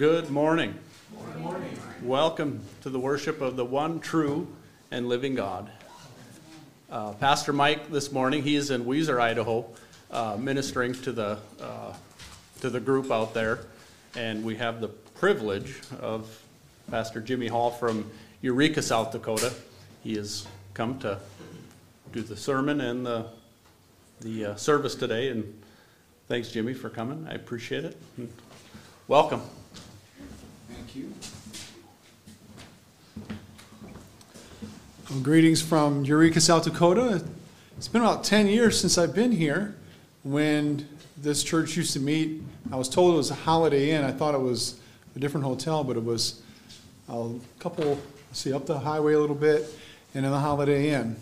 Good morning. Good morning. Welcome to the worship of the one true and living God. Uh, Pastor Mike this morning, he is in Weiser, Idaho, uh, ministering to the uh, to the group out there, and we have the privilege of Pastor Jimmy Hall from Eureka, South Dakota. He has come to do the sermon and the the uh, service today, and thanks, Jimmy, for coming. I appreciate it. Welcome. Thank you. Well, greetings from Eureka, South Dakota. It's been about 10 years since I've been here. When this church used to meet, I was told it was a Holiday Inn. I thought it was a different hotel, but it was a couple, see, up the highway a little bit and in the Holiday Inn.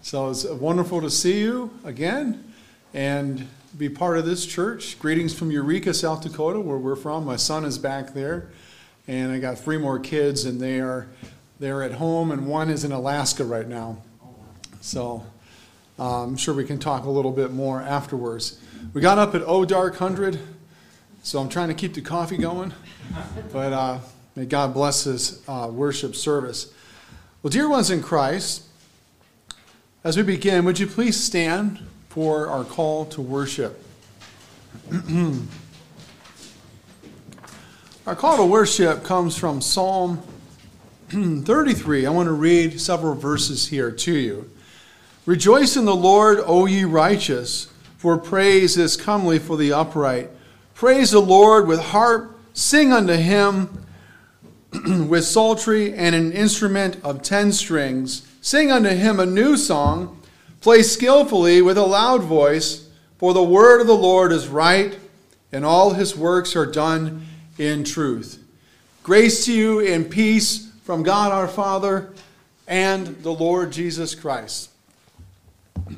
So it's wonderful to see you again and be part of this church. Greetings from Eureka, South Dakota, where we're from. My son is back there, and I got three more kids, and they are they're at home, and one is in Alaska right now. So uh, I'm sure we can talk a little bit more afterwards. We got up at O Dark Hundred, so I'm trying to keep the coffee going. But uh, may God bless His uh, worship service. Well, dear ones in Christ, as we begin, would you please stand for our call to worship? our call to worship comes from Psalm 33. I want to read several verses here to you. Rejoice in the Lord, O ye righteous, for praise is comely for the upright. Praise the Lord with harp, sing unto him with psaltery and an instrument of ten strings. Sing unto him a new song, play skillfully with a loud voice, for the word of the Lord is right, and all his works are done in truth. Grace to you and peace from God our Father and the Lord Jesus Christ.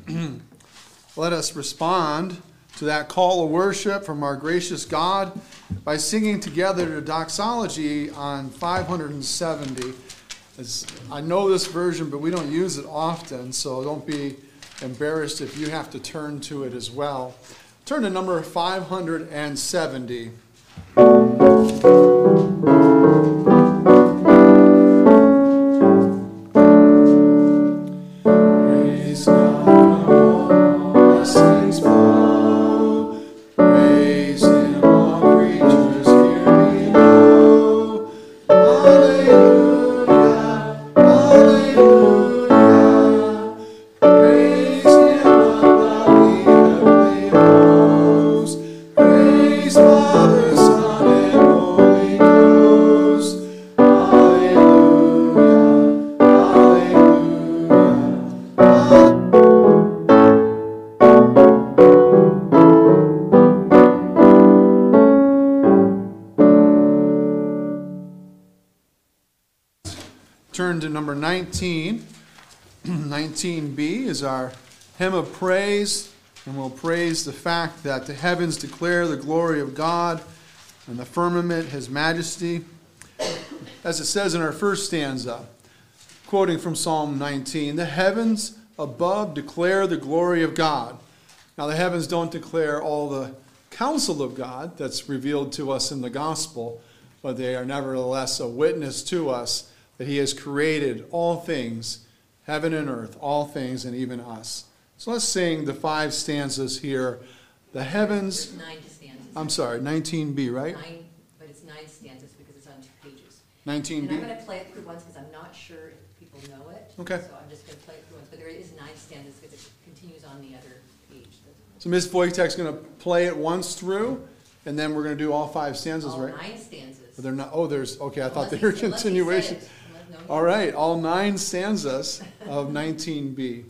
Let us respond to that call of worship from our gracious God by singing together the doxology on 570. As I know this version, but we don't use it often, so don't be embarrassed if you have to turn to it as well. Turn to number 570. 19. 19b is our hymn of praise, and we'll praise the fact that the heavens declare the glory of God and the firmament his majesty. As it says in our first stanza, quoting from Psalm 19, the heavens above declare the glory of God. Now, the heavens don't declare all the counsel of God that's revealed to us in the gospel, but they are nevertheless a witness to us that he has created all things, heaven and earth, all things, and even us. So let's sing the five stanzas here. The heavens. There's nine stanzas. I'm sorry, 19b, right? Nine, but it's nine stanzas because it's on two pages. 19b. And I'm going to play it through once because I'm not sure if people know it. Okay. So I'm just going to play it through once. But there is nine stanzas because it continues on the other page. So Ms. Wojtek's going to play it once through, and then we're going to do all five stanzas, All right? nine stanzas. But they're not. Oh, there's. Okay, I thought they were he- unless continuation. All right, all nine stanzas of 19b.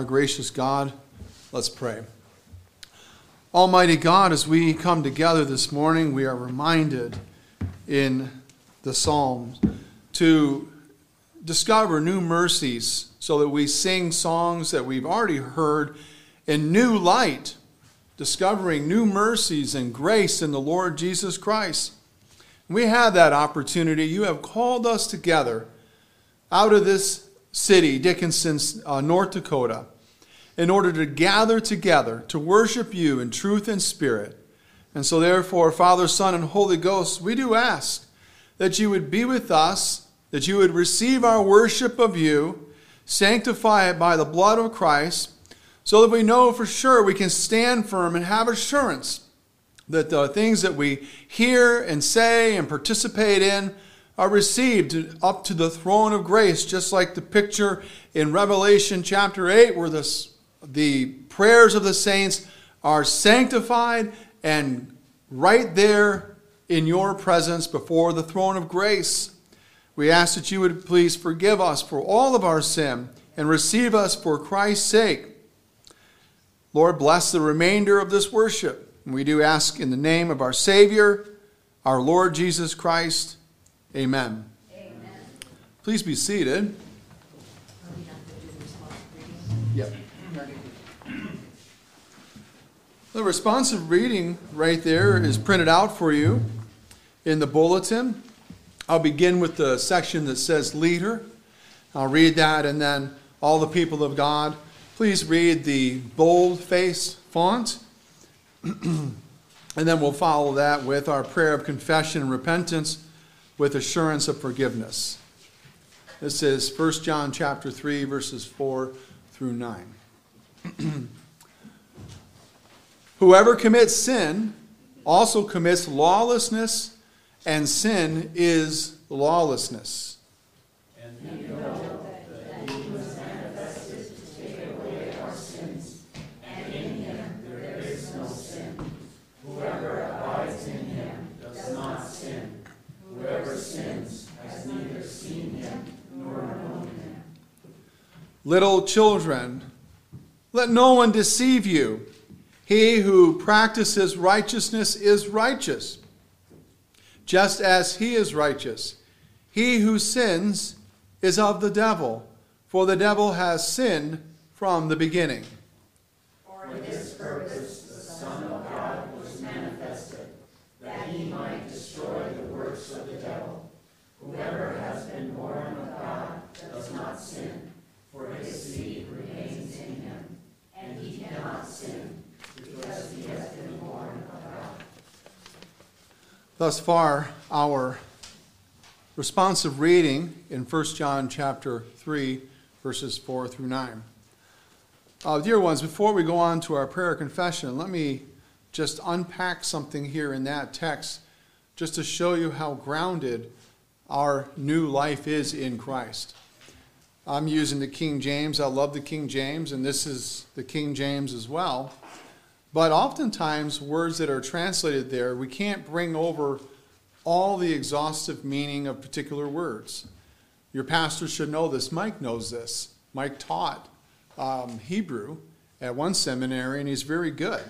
Our gracious God. Let's pray. Almighty God, as we come together this morning, we are reminded in the Psalms to discover new mercies so that we sing songs that we've already heard in new light, discovering new mercies and grace in the Lord Jesus Christ. We have that opportunity. You have called us together out of this city, Dickinson, uh, North Dakota, in order to gather together to worship you in truth and spirit. And so, therefore, Father, Son, and Holy Ghost, we do ask that you would be with us, that you would receive our worship of you, sanctify it by the blood of Christ, so that we know for sure we can stand firm and have assurance that the things that we hear and say and participate in are received up to the throne of grace, just like the picture in Revelation chapter 8, where this, the prayers of the saints are sanctified and right there in your presence before the throne of grace. We ask that you would please forgive us for all of our sin and receive us for Christ's sake. Lord, bless the remainder of this worship. We do ask in the name of our Savior, our Lord Jesus Christ. Amen. Amen. Please be seated. Yep. The responsive reading right there is printed out for you in the bulletin. I'll begin with the section that says leader. I'll read that, and then all the people of God, please read the bold face font. and then we'll follow that with our prayer of confession and repentance with assurance of forgiveness. This is 1 John chapter 3 verses 4 through 9. Whoever commits sin also commits lawlessness, and sin is lawlessness. Little children, let no one deceive you. He who practices righteousness is righteous, just as he is righteous. He who sins is of the devil, for the devil has sinned from the beginning. For this purpose the Son of God was manifested, that he might destroy the works of the devil. Whoever has been born of God does not sin for his seed remains in him, and he cannot sin, because he has been born of God. Thus far, our responsive reading in 1 John chapter 3, verses 4 through 9. Uh, dear ones, before we go on to our prayer confession, let me just unpack something here in that text just to show you how grounded our new life is in Christ. I'm using the King James. I love the King James, and this is the King James as well. But oftentimes, words that are translated there, we can't bring over all the exhaustive meaning of particular words. Your pastor should know this. Mike knows this. Mike taught um, Hebrew at one seminary, and he's very good.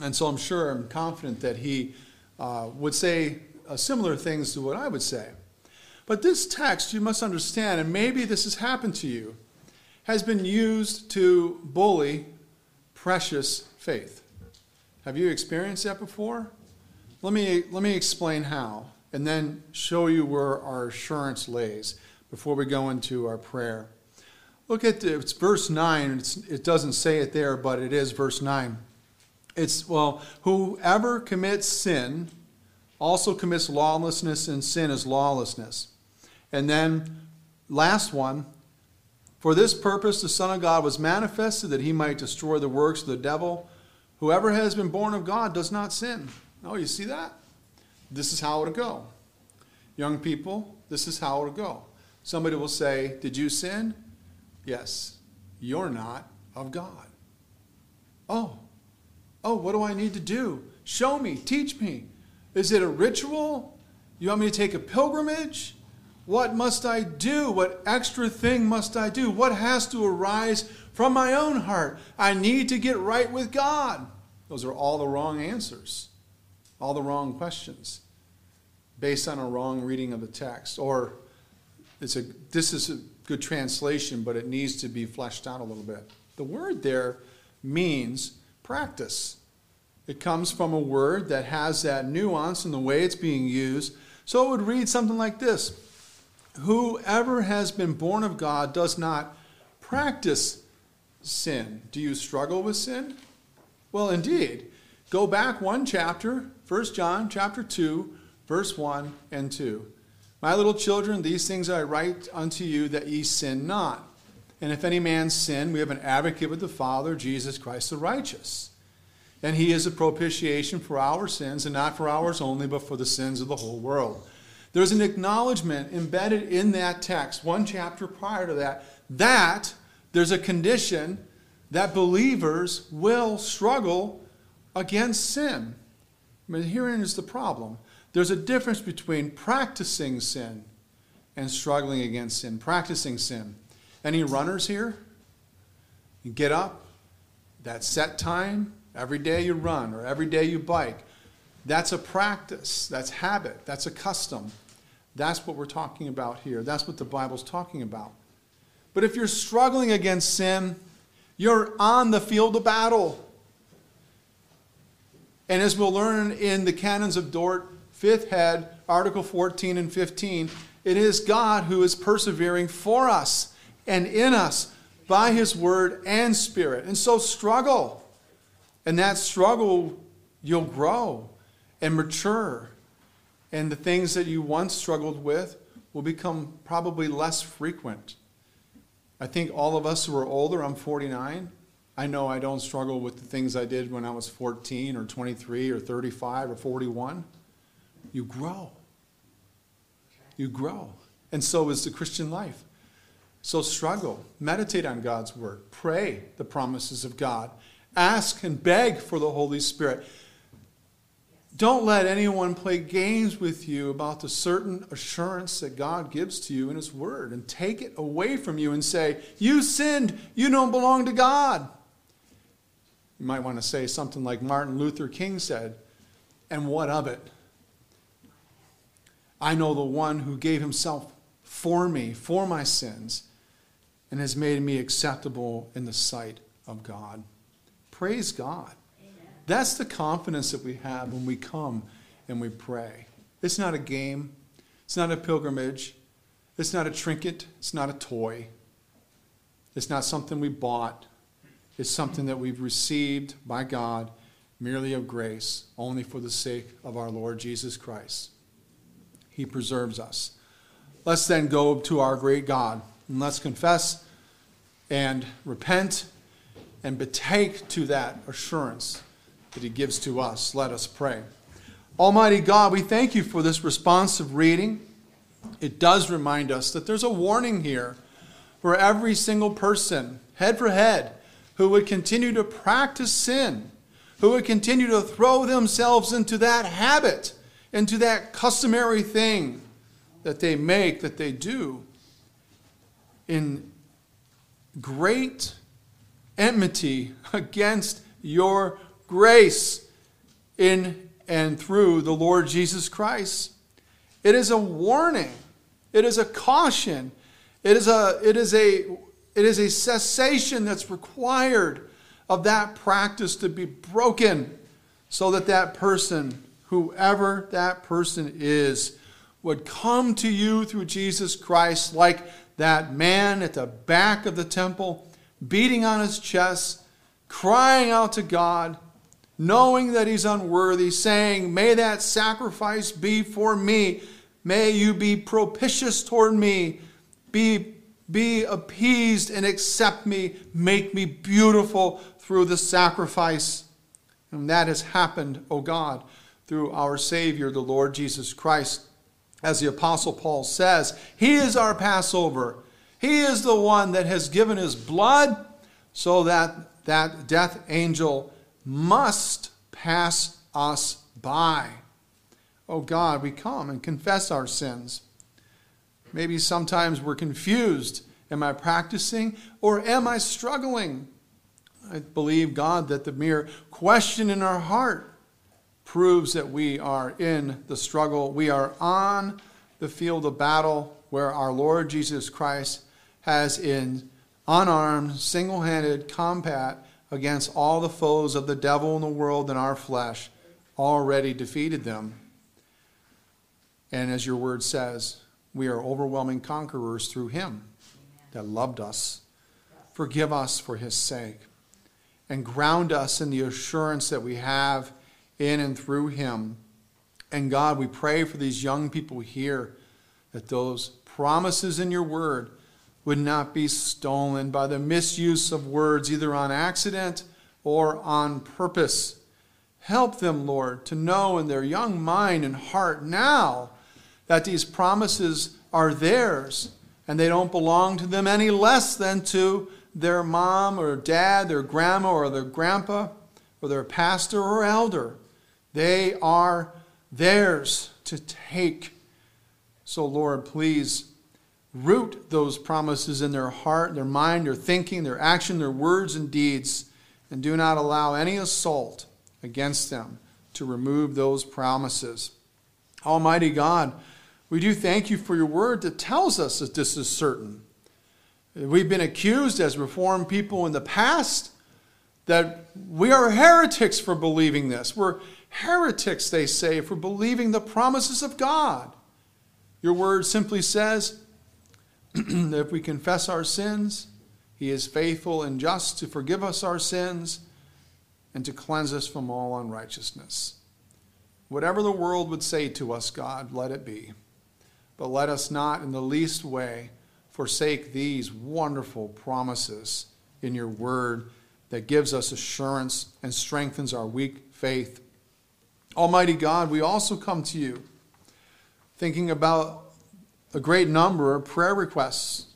And so I'm sure, I'm confident that he uh, would say uh, similar things to what I would say. But this text, you must understand, and maybe this has happened to you, has been used to bully precious faith. Have you experienced that before? Let me, let me explain how, and then show you where our assurance lays before we go into our prayer. Look at the, it's verse 9. It's, it doesn't say it there, but it is verse 9. It's, well, whoever commits sin also commits lawlessness, and sin is lawlessness. And then, last one, for this purpose the Son of God was manifested that he might destroy the works of the devil. Whoever has been born of God does not sin. Oh, you see that? This is how it'll go. Young people, this is how it'll go. Somebody will say, Did you sin? Yes. You're not of God. Oh, oh, what do I need to do? Show me, teach me. Is it a ritual? You want me to take a pilgrimage? What must I do? What extra thing must I do? What has to arise from my own heart? I need to get right with God. Those are all the wrong answers, all the wrong questions, based on a wrong reading of the text. Or it's a, this is a good translation, but it needs to be fleshed out a little bit. The word there means practice. It comes from a word that has that nuance in the way it's being used. So it would read something like this Whoever has been born of God does not practice sin. Do you struggle with sin? Well, indeed. Go back one chapter, 1 John chapter 2, verse 1 and 2. My little children, these things I write unto you that ye sin not. And if any man sin, we have an advocate with the Father, Jesus Christ the righteous. And he is a propitiation for our sins, and not for ours only, but for the sins of the whole world. There's an acknowledgement embedded in that text, one chapter prior to that, that there's a condition that believers will struggle against sin. But herein is the problem. There's a difference between practicing sin and struggling against sin. Practicing sin. Any runners here? You get up, that set time, every day you run or every day you bike. That's a practice, that's habit, that's a custom. That's what we're talking about here. That's what the Bible's talking about. But if you're struggling against sin, you're on the field of battle. And as we'll learn in the Canons of Dort, fifth head, Article 14 and 15, it is God who is persevering for us and in us by his word and spirit. And so struggle. And that struggle, you'll grow and mature and the things that you once struggled with will become probably less frequent. I think all of us who are older, I'm 49, I know I don't struggle with the things I did when I was 14 or 23 or 35 or 41. You grow. You grow. And so is the Christian life. So struggle. Meditate on God's word. Pray the promises of God. Ask and beg for the Holy Spirit. Don't let anyone play games with you about the certain assurance that God gives to you in His Word and take it away from you and say, You sinned, you don't belong to God. You might want to say something like Martin Luther King said, And what of it? I know the one who gave himself for me, for my sins, and has made me acceptable in the sight of God. Praise God. That's the confidence that we have when we come and we pray. It's not a game, it's not a pilgrimage, it's not a trinket, it's not a toy, it's not something we bought. It's something that we've received by God merely of grace, only for the sake of our Lord Jesus Christ. He preserves us. Let's then go to our great God and let's confess and repent and betake to that assurance that He gives to us. Let us pray. Almighty God, we thank you for this responsive reading. It does remind us that there's a warning here for every single person, head for head, who would continue to practice sin, who would continue to throw themselves into that habit, into that customary thing that they make, that they do, in great enmity against your grace in and through the Lord Jesus Christ. It is a warning. It is a caution. It is a, it is a, it is a cessation that's required of that practice to be broken so that that person, whoever that person is, would come to you through Jesus Christ like that man at the back of the temple, beating on his chest, crying out to God, knowing that he's unworthy, saying, May that sacrifice be for me. May you be propitious toward me. Be, be appeased and accept me. Make me beautiful through the sacrifice. And that has happened, O God, through our Savior, the Lord Jesus Christ. As the Apostle Paul says, He is our Passover. He is the one that has given His blood so that that death angel must pass us by. Oh God, we come and confess our sins. Maybe sometimes we're confused. Am I practicing or am I struggling? I believe, God, that the mere question in our heart proves that we are in the struggle. We are on the field of battle where our Lord Jesus Christ has, in unarmed, single handed combat against all the foes of the devil in the world and our flesh, already defeated them. And as your word says, we are overwhelming conquerors through him that loved us. Forgive us for his sake and ground us in the assurance that we have in and through him. And God, we pray for these young people here that those promises in your word would not be stolen by the misuse of words, either on accident or on purpose. Help them, Lord, to know in their young mind and heart now that these promises are theirs and they don't belong to them any less than to their mom or dad, their grandma or their grandpa or their pastor or elder. They are theirs to take. So, Lord, please root those promises in their heart, their mind, their thinking, their action, their words and deeds, and do not allow any assault against them to remove those promises. Almighty God, we do thank you for your word that tells us that this is certain. We've been accused as Reformed people in the past that we are heretics for believing this. We're heretics, they say, for believing the promises of God. Your word simply says if we confess our sins, he is faithful and just to forgive us our sins and to cleanse us from all unrighteousness. Whatever the world would say to us, God, let it be. But let us not in the least way forsake these wonderful promises in your word that gives us assurance and strengthens our weak faith. Almighty God, we also come to you thinking about a great number of prayer requests,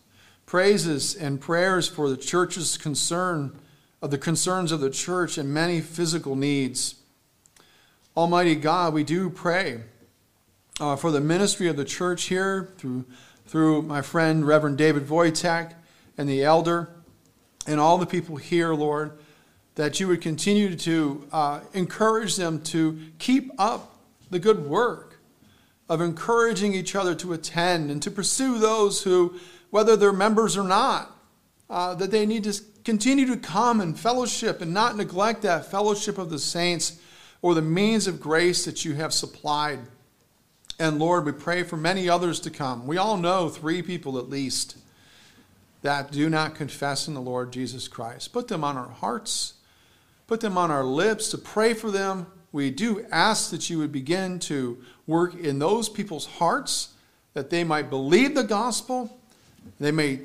praises, and prayers for the church's concern, of the concerns of the church, and many physical needs. Almighty God, we do pray uh, for the ministry of the church here through, through my friend Reverend David Wojtek and the elder and all the people here, Lord, that you would continue to uh, encourage them to keep up the good work of encouraging each other to attend and to pursue those who, whether they're members or not, uh, that they need to continue to come and fellowship and not neglect that fellowship of the saints or the means of grace that you have supplied. And Lord, we pray for many others to come. We all know three people at least that do not confess in the Lord Jesus Christ. Put them on our hearts, put them on our lips to pray for them. We do ask that you would begin to work in those people's hearts that they might believe the gospel, they may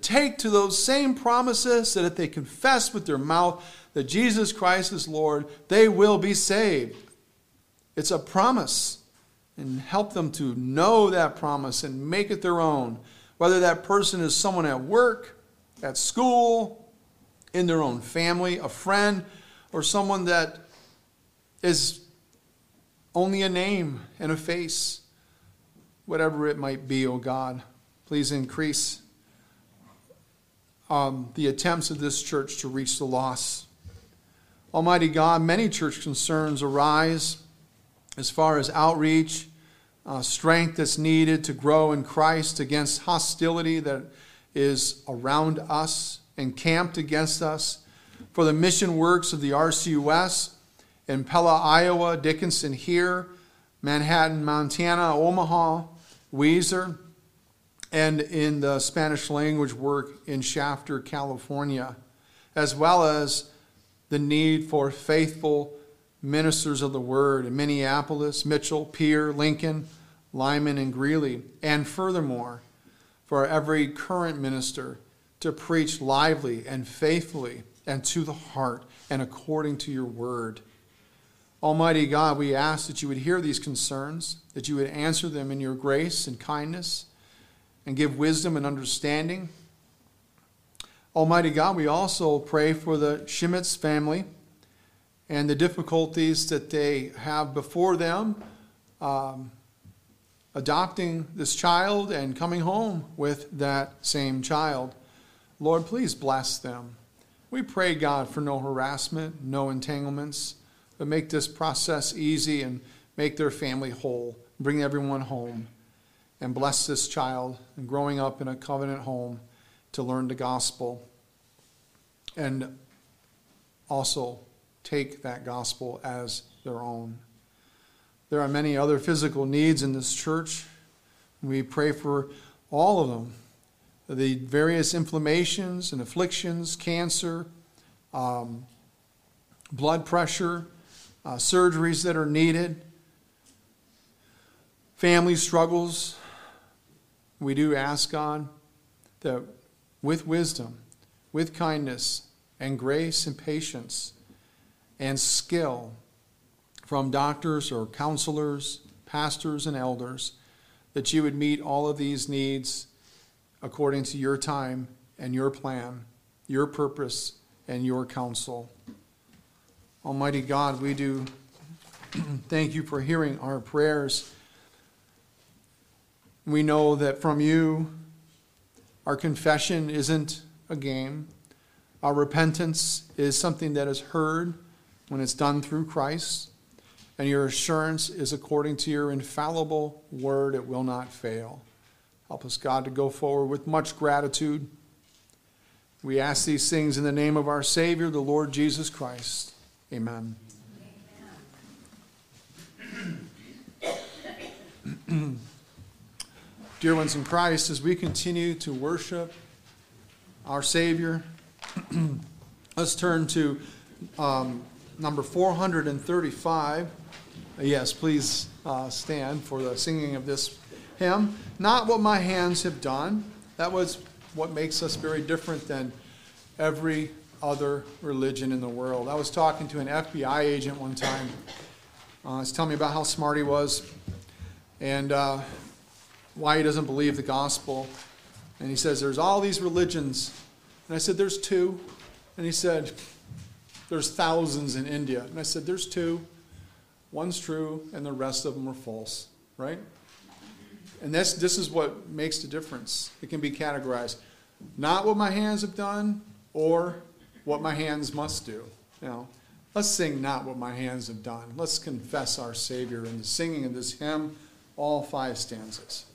take to those same promises that if they confess with their mouth that Jesus Christ is Lord, they will be saved. It's a promise and help them to know that promise and make it their own. Whether that person is someone at work, at school, in their own family, a friend, or someone that is only a name and a face, whatever it might be, O oh God, please increase um, the attempts of this church to reach the lost. Almighty God, many church concerns arise as far as outreach, uh, strength that's needed to grow in Christ against hostility that is around us, encamped against us, for the mission works of the RCUS in Pella, Iowa, Dickinson here, Manhattan, Montana, Omaha, Weiser, and in the Spanish language work in Shafter, California, as well as the need for faithful ministers of the word in Minneapolis, Mitchell, Pierre, Lincoln, Lyman, and Greeley, and furthermore, for every current minister to preach lively and faithfully and to the heart and according to your word. Almighty God, we ask that you would hear these concerns, that you would answer them in your grace and kindness, and give wisdom and understanding. Almighty God, we also pray for the Shimitz family and the difficulties that they have before them um, adopting this child and coming home with that same child. Lord, please bless them. We pray, God, for no harassment, no entanglements, but make this process easy and make their family whole. Bring everyone home and bless this child and growing up in a covenant home to learn the gospel and also take that gospel as their own. There are many other physical needs in this church. We pray for all of them the various inflammations and afflictions, cancer, um, blood pressure, uh, surgeries that are needed, family struggles. We do ask God that with wisdom, with kindness, and grace and patience and skill, from doctors or counselors, pastors, and elders, that you would meet all of these needs according to your time and your plan, your purpose, and your counsel. Almighty God, we do thank you for hearing our prayers. We know that from you, our confession isn't a game. Our repentance is something that is heard when it's done through Christ and your assurance is according to your infallible word, it will not fail. Help us, God, to go forward with much gratitude. We ask these things in the name of our Savior, the Lord Jesus Christ. Amen. Dear ones in Christ, as we continue to worship our Savior, let's turn to um, number 435. Yes, please uh, stand for the singing of this hymn. Not what my hands have done. That was what makes us very different than every other religion in the world. I was talking to an FBI agent one time. Uh, he's telling me about how smart he was and uh, why he doesn't believe the gospel. And he says, There's all these religions. And I said, There's two. And he said, There's thousands in India. And I said, There's two. One's true, and the rest of them are false, right? And this, this is what makes the difference. It can be categorized not what my hands have done or what my hands must do. Now, let's sing not what my hands have done. Let's confess our Savior in the singing of this hymn, all five stanzas.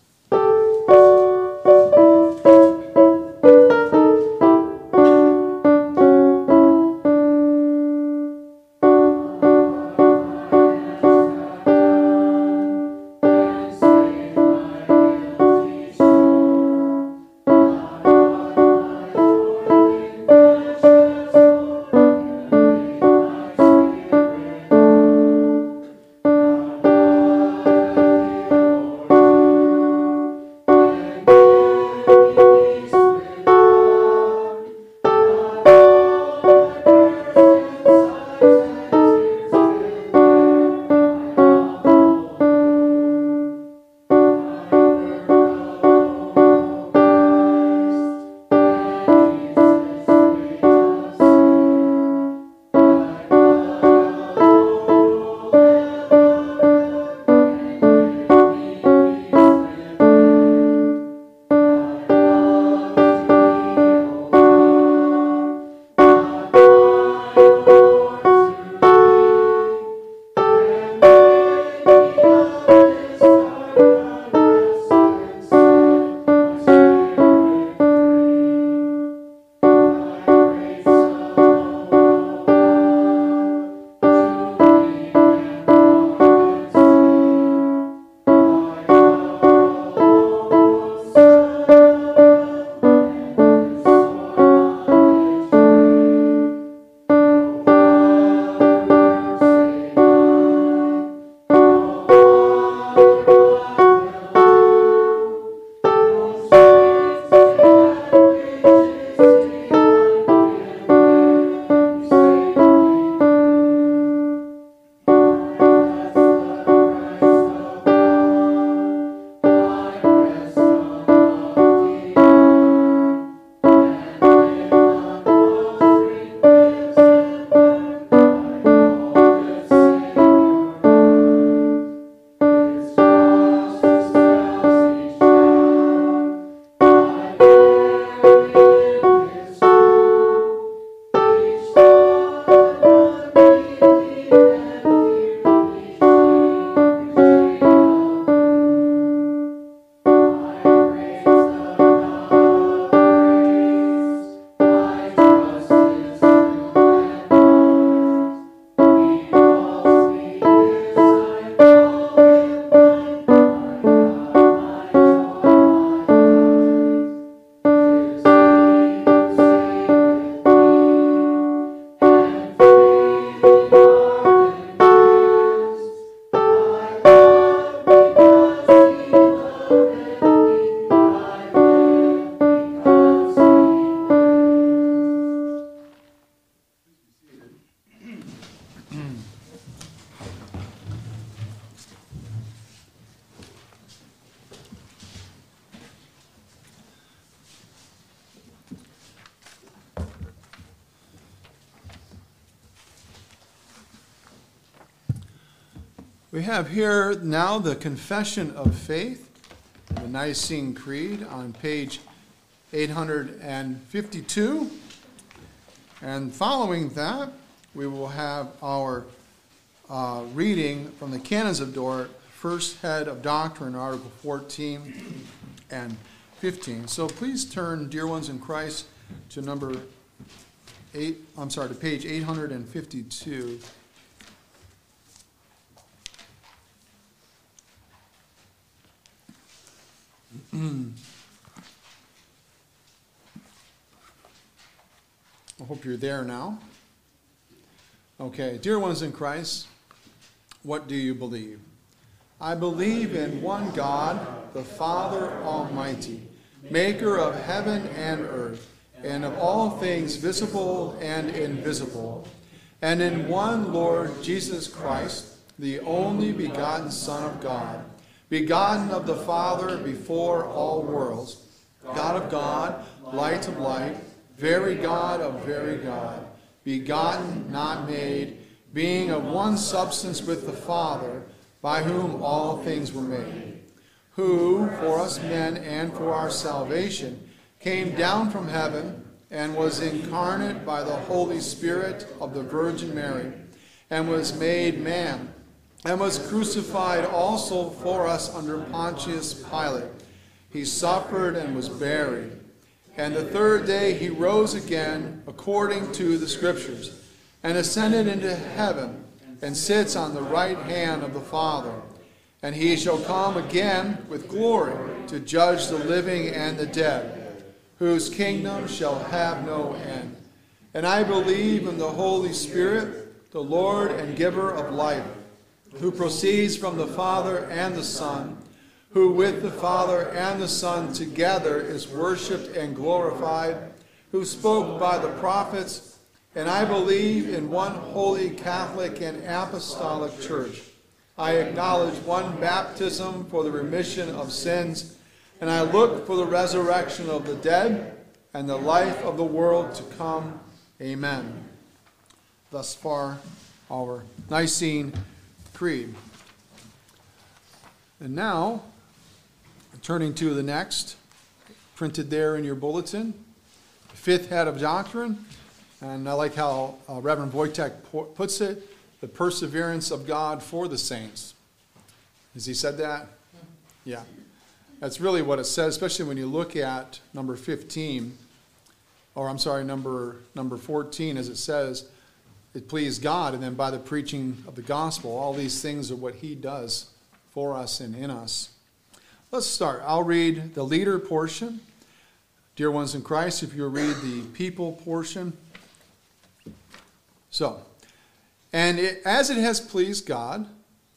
Now the Confession of Faith, the Nicene Creed on page 852. And following that, we will have our uh, reading from the Canons of Dort, first head of doctrine, Article 14 and 15. So please turn, dear ones in Christ, to number 8, I'm sorry, to page 852. I hope you're there now. Okay, dear ones in Christ, what do you believe? I believe in one God, the Father Almighty, maker of heaven and earth, and of all things visible and invisible, and in one Lord Jesus Christ, the only begotten Son of God, begotten of the Father before all worlds, God of God, light of light, very God of very God, begotten, not made, being of one substance with the Father, by whom all things were made, who, for us men and for our salvation, came down from heaven and was incarnate by the Holy Spirit of the Virgin Mary, and was made man, and was crucified also for us under Pontius Pilate. He suffered and was buried. And the third day he rose again according to the Scriptures, and ascended into heaven, and sits on the right hand of the Father. And he shall come again with glory to judge the living and the dead, whose kingdom shall have no end. And I believe in the Holy Spirit, the Lord and giver of life, who proceeds from the Father and the Son who with the Father and the Son together is worshiped and glorified, who spoke by the prophets, and I believe in one holy Catholic and apostolic church. I acknowledge one baptism for the remission of sins, and I look for the resurrection of the dead and the life of the world to come. Amen. Thus far, our Nicene Creed. And now, Turning to the next, printed there in your bulletin, fifth head of doctrine. And I like how uh, Reverend Wojtek puts it the perseverance of God for the saints. Has he said that? Yeah. That's really what it says, especially when you look at number 15, or I'm sorry, number, number 14, as it says, it pleased God, and then by the preaching of the gospel, all these things are what he does for us and in us. Let's start. I'll read the leader portion. Dear ones in Christ, if you'll read the people portion. So, and it, as it has pleased God,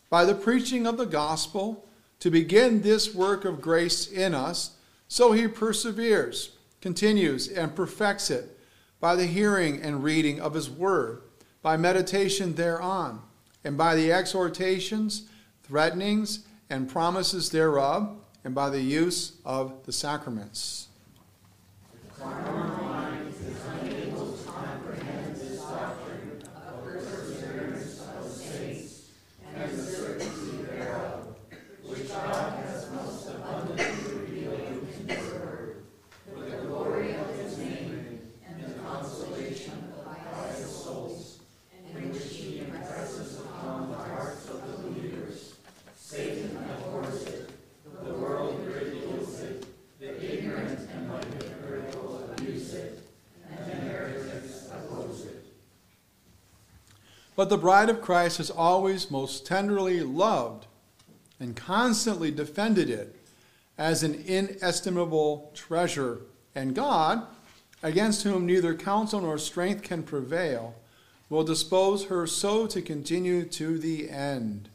by the preaching of the gospel, to begin this work of grace in us, so he perseveres, continues, and perfects it by the hearing and reading of his word, by meditation thereon, and by the exhortations, threatenings, and promises thereof, and by the use of the sacraments. But the bride of Christ has always most tenderly loved and constantly defended it as an inestimable treasure. And God, against whom neither counsel nor strength can prevail, will dispose her so to continue to the end.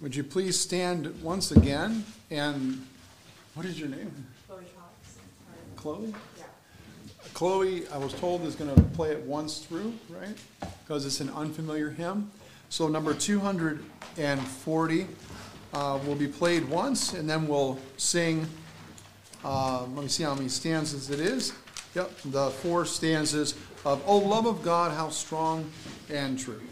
Would you please stand once again? And what is your name? Chloe Cox. Chloe? Yeah. Chloe, I was told, is going to play it once through, right? Because it's an unfamiliar hymn. So, number 240, uh, will be played once, and then we'll sing, uh, let me see how many stanzas it is. Yep, the four stanzas of O Love of God, How Strong and True.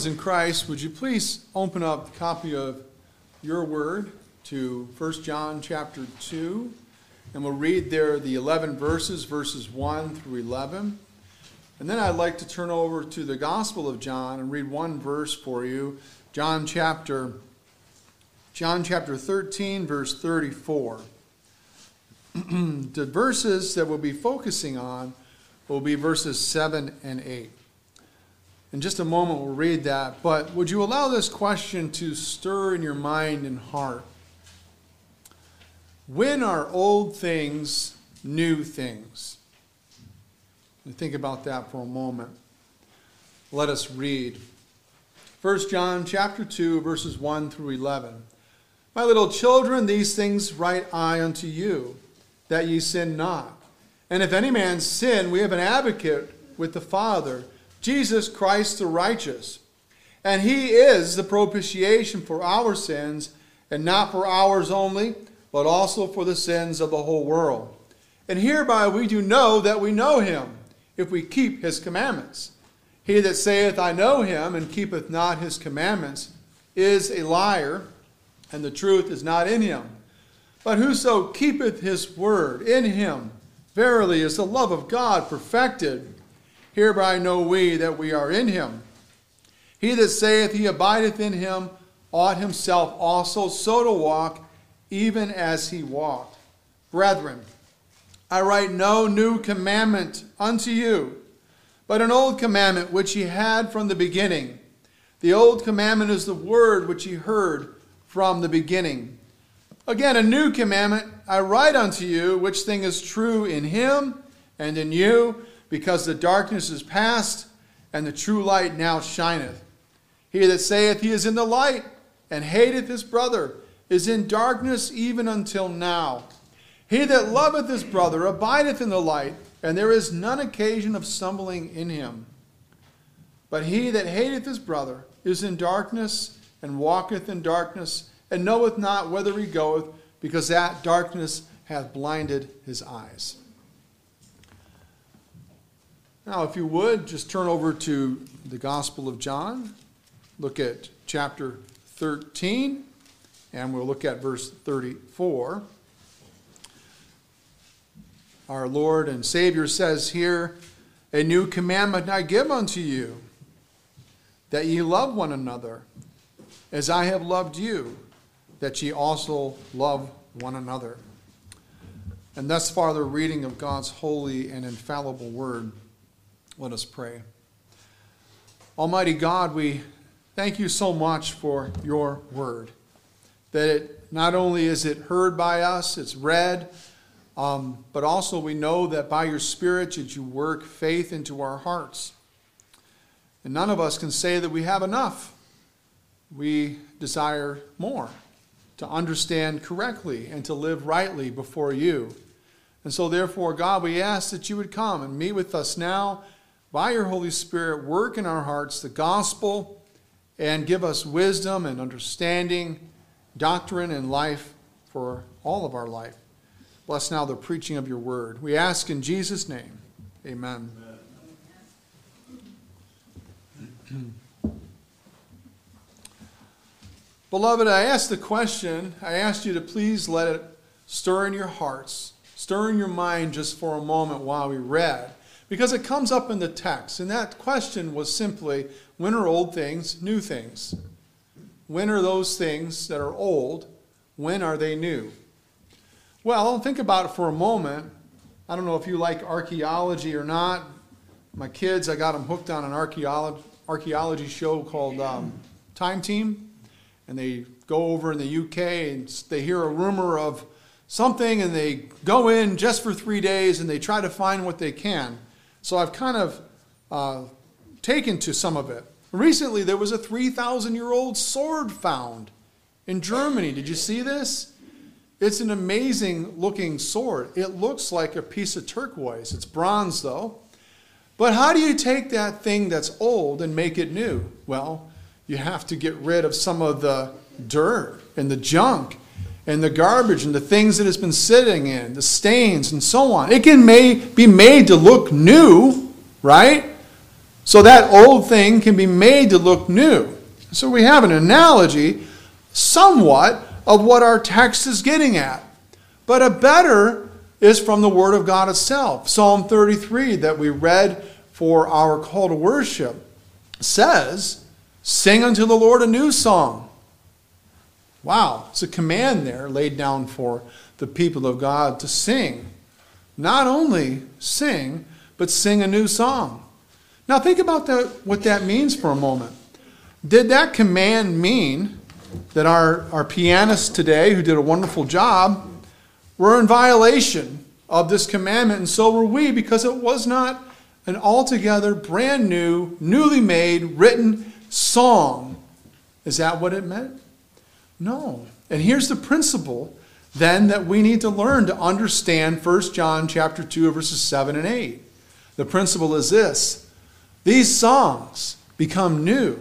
Ones in Christ, would you please open up a copy of your word to 1 John chapter 2, and we'll read there the 11 verses, verses 1 through 11. And then I'd like to turn over to the Gospel of John and read one verse for you John chapter John chapter 13 verse 34. the verses that we'll be focusing on will be verses 7 and 8. In just a moment we'll read that, but would you allow this question to stir in your mind and heart? When are old things new things? And think about that for a moment. Let us read. 1 John chapter 2 verses 1 through 11. My little children, these things write I unto you, that ye sin not. And if any man sin, we have an advocate with the Father, Jesus Christ the righteous. And he is the propitiation for our sins, and not for ours only, but also for the sins of the whole world. And hereby we do know that we know him, if we keep his commandments. He that saith, I know him, and keepeth not his commandments, is a liar, and the truth is not in him. But whoso keepeth his word in him, verily is the love of God perfected. Hereby know we that we are in him. He that saith he abideth in him ought himself also so to walk, even as he walked. Brethren, I write no new commandment unto you, but an old commandment which ye had from the beginning. The old commandment is the word which ye heard from the beginning. Again, a new commandment I write unto you, which thing is true in him and in you, because the darkness is past, and the true light now shineth. He that saith he is in the light, and hateth his brother, is in darkness even until now. He that loveth his brother abideth in the light, and there is none occasion of stumbling in him. But he that hateth his brother is in darkness, and walketh in darkness, and knoweth not whither he goeth, because that darkness hath blinded his eyes. Now, if you would, just turn over to the Gospel of John. Look at chapter 13, and we'll look at verse 34. Our Lord and Savior says here, A new commandment I give unto you, that ye love one another, as I have loved you, that ye also love one another. And thus far, the reading of God's holy and infallible word. Let us pray. Almighty God, we thank you so much for your word. That it not only is it heard by us, it's read, um, but also we know that by your Spirit that you work faith into our hearts. And none of us can say that we have enough. We desire more to understand correctly and to live rightly before you. And so, therefore, God, we ask that you would come and meet with us now by your Holy Spirit, work in our hearts the gospel, and give us wisdom and understanding, doctrine, and life for all of our life. Bless now the preaching of your word. We ask in Jesus' name. Amen. Amen. Beloved, I asked the question, I asked you to please let it stir in your hearts, stir in your mind just for a moment while we read, because it comes up in the text. And that question was simply when are old things new things? When are those things that are old, when are they new? Well, think about it for a moment. I don't know if you like archaeology or not. My kids, I got them hooked on an archaeology, show called um, Time Team and they go over in the UK and they hear a rumor of something and they go in just for three days and they try to find what they can. So I've kind of uh, taken to some of it. Recently, there was a 3,000 year old sword found in Germany. Did you see this? It's an amazing looking sword. It looks like a piece of turquoise. It's bronze, though. But how do you take that thing that's old and make it new? Well, you have to get rid of some of the dirt and the junk and the garbage and the things that it's been sitting in, the stains and so on. It can may, be made to look new, right? So that old thing can be made to look new. So we have an analogy somewhat of what our text is getting at. But a better is from the Word of God itself. Psalm 33 that we read for our call to worship says, Sing unto the Lord a new song. Wow, it's a command there laid down for the people of God to sing. Not only sing, but sing a new song. Now think about what that means for a moment. Did that command mean that our, our pianists today, who did a wonderful job, were in violation of this commandment, and so were we, because it was not an altogether brand new, newly made, written song. Is that what it meant? No. And here's the principle then that we need to learn to understand 1 John chapter 2 verses 7 and 8. The principle is this. These songs become new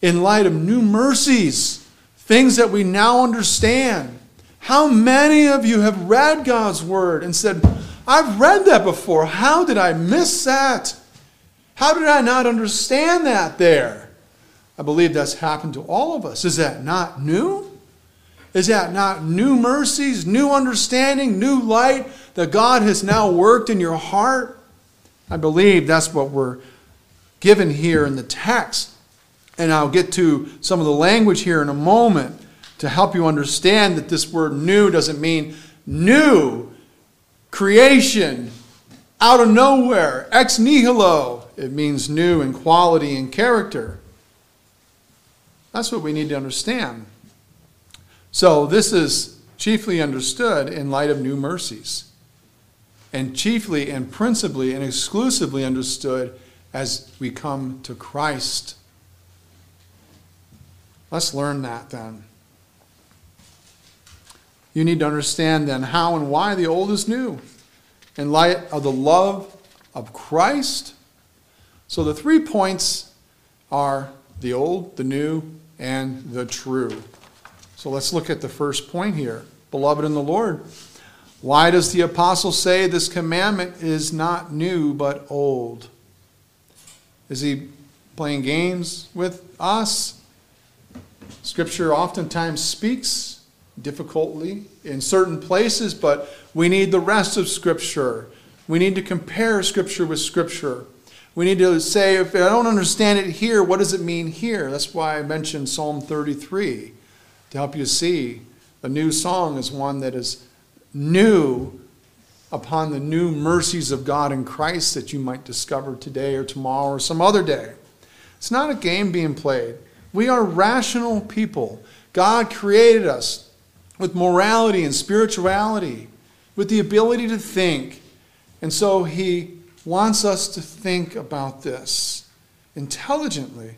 in light of new mercies, things that we now understand. How many of you have read God's word and said, I've read that before. How did I miss that? How did I not understand that there? I believe that's happened to all of us. Is that not new? Is that not new mercies, new understanding, new light that God has now worked in your heart? I believe that's what we're given here in the text. And I'll get to some of the language here in a moment to help you understand that this word new doesn't mean new creation out of nowhere, ex nihilo. It means new in quality and character. That's what we need to understand. So, this is chiefly understood in light of new mercies, and chiefly and principally and exclusively understood as we come to Christ. Let's learn that then. You need to understand then how and why the old is new in light of the love of Christ. So the three points are the old, the new, and the true. So let's look at the first point here. Beloved in the Lord, why does the apostle say this commandment is not new but old? Is he playing games with us? Scripture oftentimes speaks difficultly in certain places, but we need the rest of Scripture. We need to compare Scripture with Scripture. We need to say, if I don't understand it here, what does it mean here? That's why I mentioned Psalm 33 to help you see. A new song is one that is new upon the new mercies of God in Christ that you might discover today or tomorrow or some other day. It's not a game being played. We are rational people. God created us with morality and spirituality, with the ability to think. And so He wants us to think about this intelligently.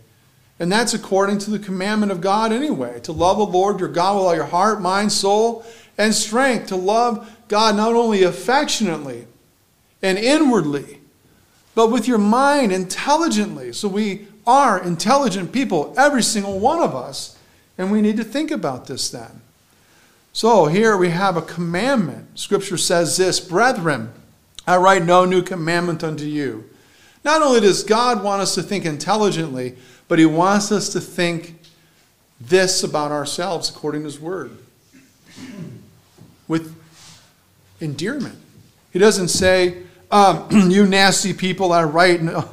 And that's according to the commandment of God anyway to love the Lord your God with all your heart, mind, soul, and strength. To love God not only affectionately and inwardly, but with your mind intelligently. So we are intelligent people, every single one of us. And we need to think about this then. So here we have a commandment. Scripture says this Brethren, I write no new commandment unto you. Not only does God want us to think intelligently, but He wants us to think this about ourselves according to His Word with endearment. He doesn't say, um, You nasty people, I write. No.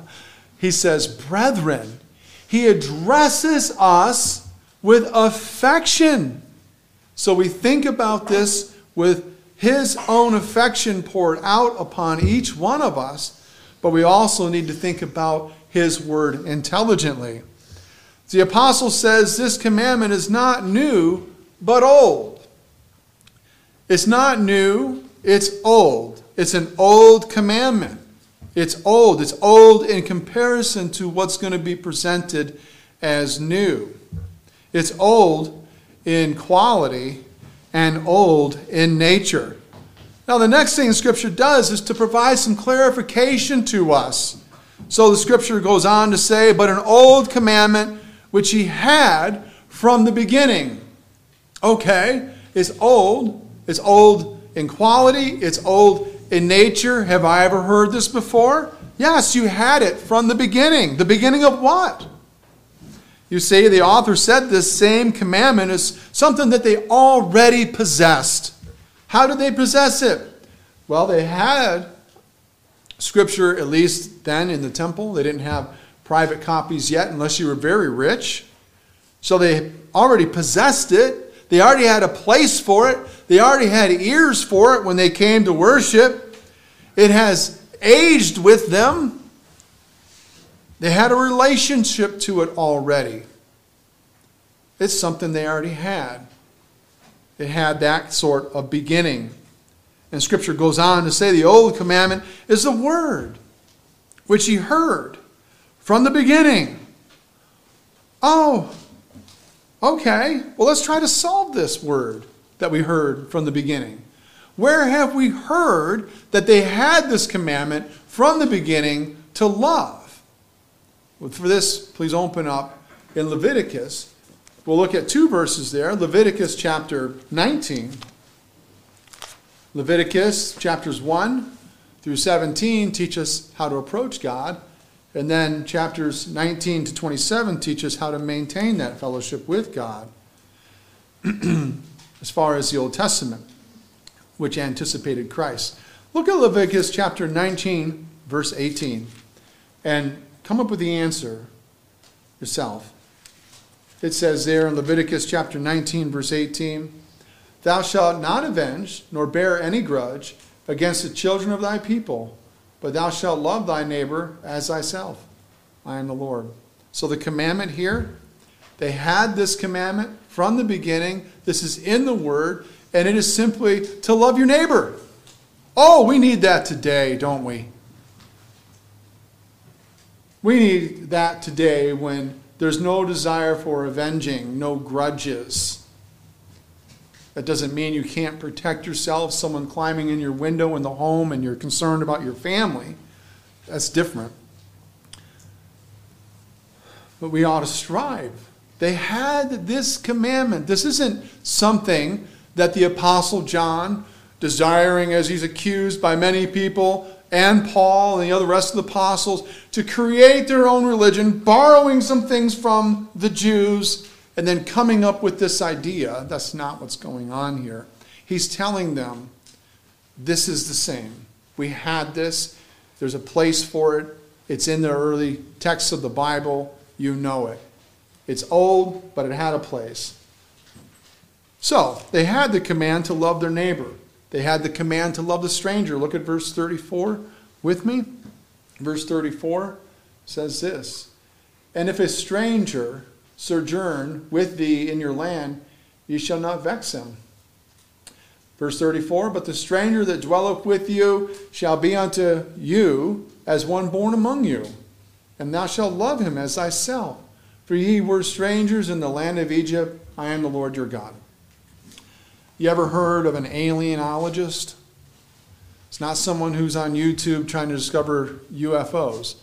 He says, Brethren. He addresses us with affection. So we think about this with his own affection poured out upon each one of us, but we also need to think about his word intelligently. The apostle says this commandment is not new, but old. It's not new, it's old. It's an old commandment. It's old. It's old in comparison to what's going to be presented as new. It's old in quality and old in nature. Now, the next thing Scripture does is to provide some clarification to us. So the Scripture goes on to say, But an old commandment which he had from the beginning. Okay, it's old. It's old in quality, it's old in nature. Have I ever heard this before? Yes, you had it from the beginning. The beginning of what? You see, the author said this same commandment is something that they already possessed. How did they possess it? Well, they had scripture, at least then in the temple. They didn't have private copies yet unless you were very rich. So they already possessed it. They already had a place for it. They already had ears for it when they came to worship. It has aged with them. They had a relationship to it already. It's something they already had. It had that sort of beginning. And Scripture goes on to say the old commandment is the word which he heard from the beginning. Oh, okay. Well, let's try to solve this word that we heard from the beginning. Where have we heard that they had this commandment from the beginning to love? For this, please open up in Leviticus. We'll look at two verses there Leviticus chapter 19. Leviticus chapters 1 through 17 teach us how to approach God. And then chapters 19 to 27 teach us how to maintain that fellowship with God. as far as the Old Testament, which anticipated Christ. Look at Leviticus chapter 19, verse 18, and come up with the answer yourself. It says there in Leviticus chapter 19, verse 18, Thou shalt not avenge, nor bear any grudge against the children of thy people, but thou shalt love thy neighbor as thyself. I am the Lord. So the commandment here, they had this commandment from the beginning. This is in the Word, and it is simply to love your neighbor. Oh, we need that today, don't we? We need that today when there's no desire for avenging, no grudges. That doesn't mean you can't protect yourself, someone climbing in your window in the home and you're concerned about your family. That's different. But we ought to strive. They had this commandment. This isn't something that the Apostle John, desiring as he's accused by many people, and Paul and the other rest of the apostles, to create their own religion, borrowing some things from the Jews and then coming up with this idea. That's not what's going on here. He's telling them this is the same. We had this, there's a place for it, it's in the early texts of the Bible, you know it. It's old, but it had a place. So, they had the command to love their neighbor. They had the command to love the stranger. Look at verse 34 with me. Verse 34 says this And if a stranger sojourn with thee in your land, ye shall not vex him. Verse 34 But the stranger that dwelleth with you shall be unto you as one born among you, and thou shalt love him as thyself. For ye were strangers in the land of Egypt. I am the Lord your God. You ever heard of an alienologist? It's not someone who's on YouTube trying to discover UFOs.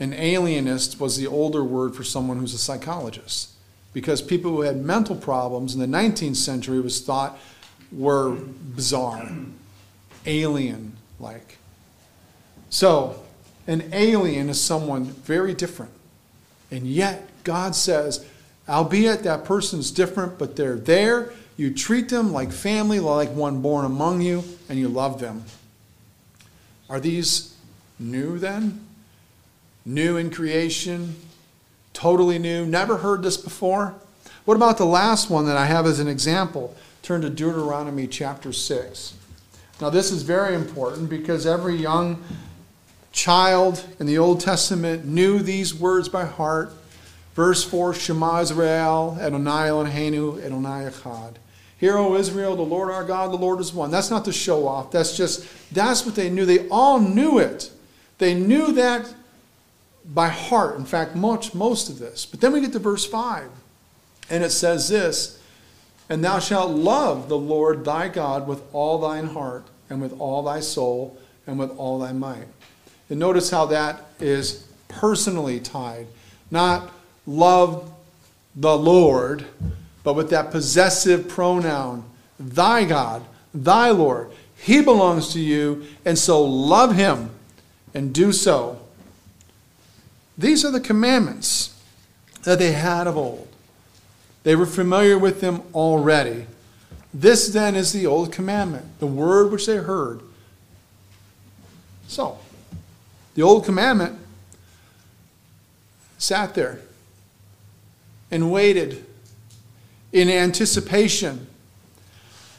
An alienist was the older word for someone who's a psychologist. Because people who had mental problems in the 19th century was thought were bizarre, alien like. So, an alien is someone very different. And yet, God says, albeit that person's different, but they're there, you treat them like family, like one born among you, and you love them. Are these new then? New in creation? Totally new? Never heard this before? What about the last one that I have as an example? Turn to Deuteronomy chapter 6. Now, this is very important because every young child in the Old Testament knew these words by heart. Verse 4 Shema Israel, Adonai Eloheinu, Adonai Echad. Hear, O Israel, the Lord our God, the Lord is one. That's not to show off. That's just, that's what they knew. They all knew it. They knew that by heart. In fact, much, most of this. But then we get to verse 5, and it says this And thou shalt love the Lord thy God with all thine heart, and with all thy soul, and with all thy might. And notice how that is personally tied. Not love the Lord, but with that possessive pronoun, thy God, thy Lord. He belongs to you, and so love him and do so. These are the commandments that they had of old. They were familiar with them already. This then is the old commandment, the word which they heard. So, the old commandment sat there and waited in anticipation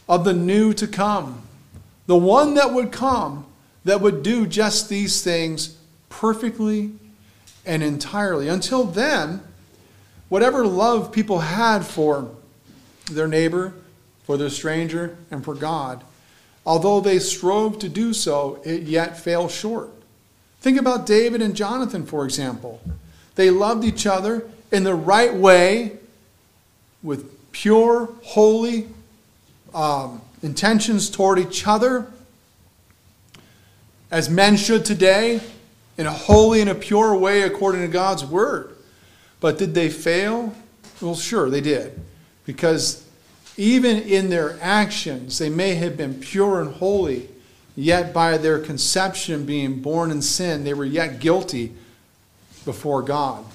of the new to come, the one that would come that would do just these things perfectly and entirely. Until then, whatever love people had for their neighbor, for their stranger, and for God, although they strove to do so, it yet fell short. Think about David and Jonathan, for example. They loved each other in the right way with pure, holy um, intentions toward each other, as men should today, in a holy and a pure way according to God's word. But did they fail? Well, sure, they did. Because even in their actions, they may have been pure and holy, yet by their conception being born in sin, they were yet guilty before God.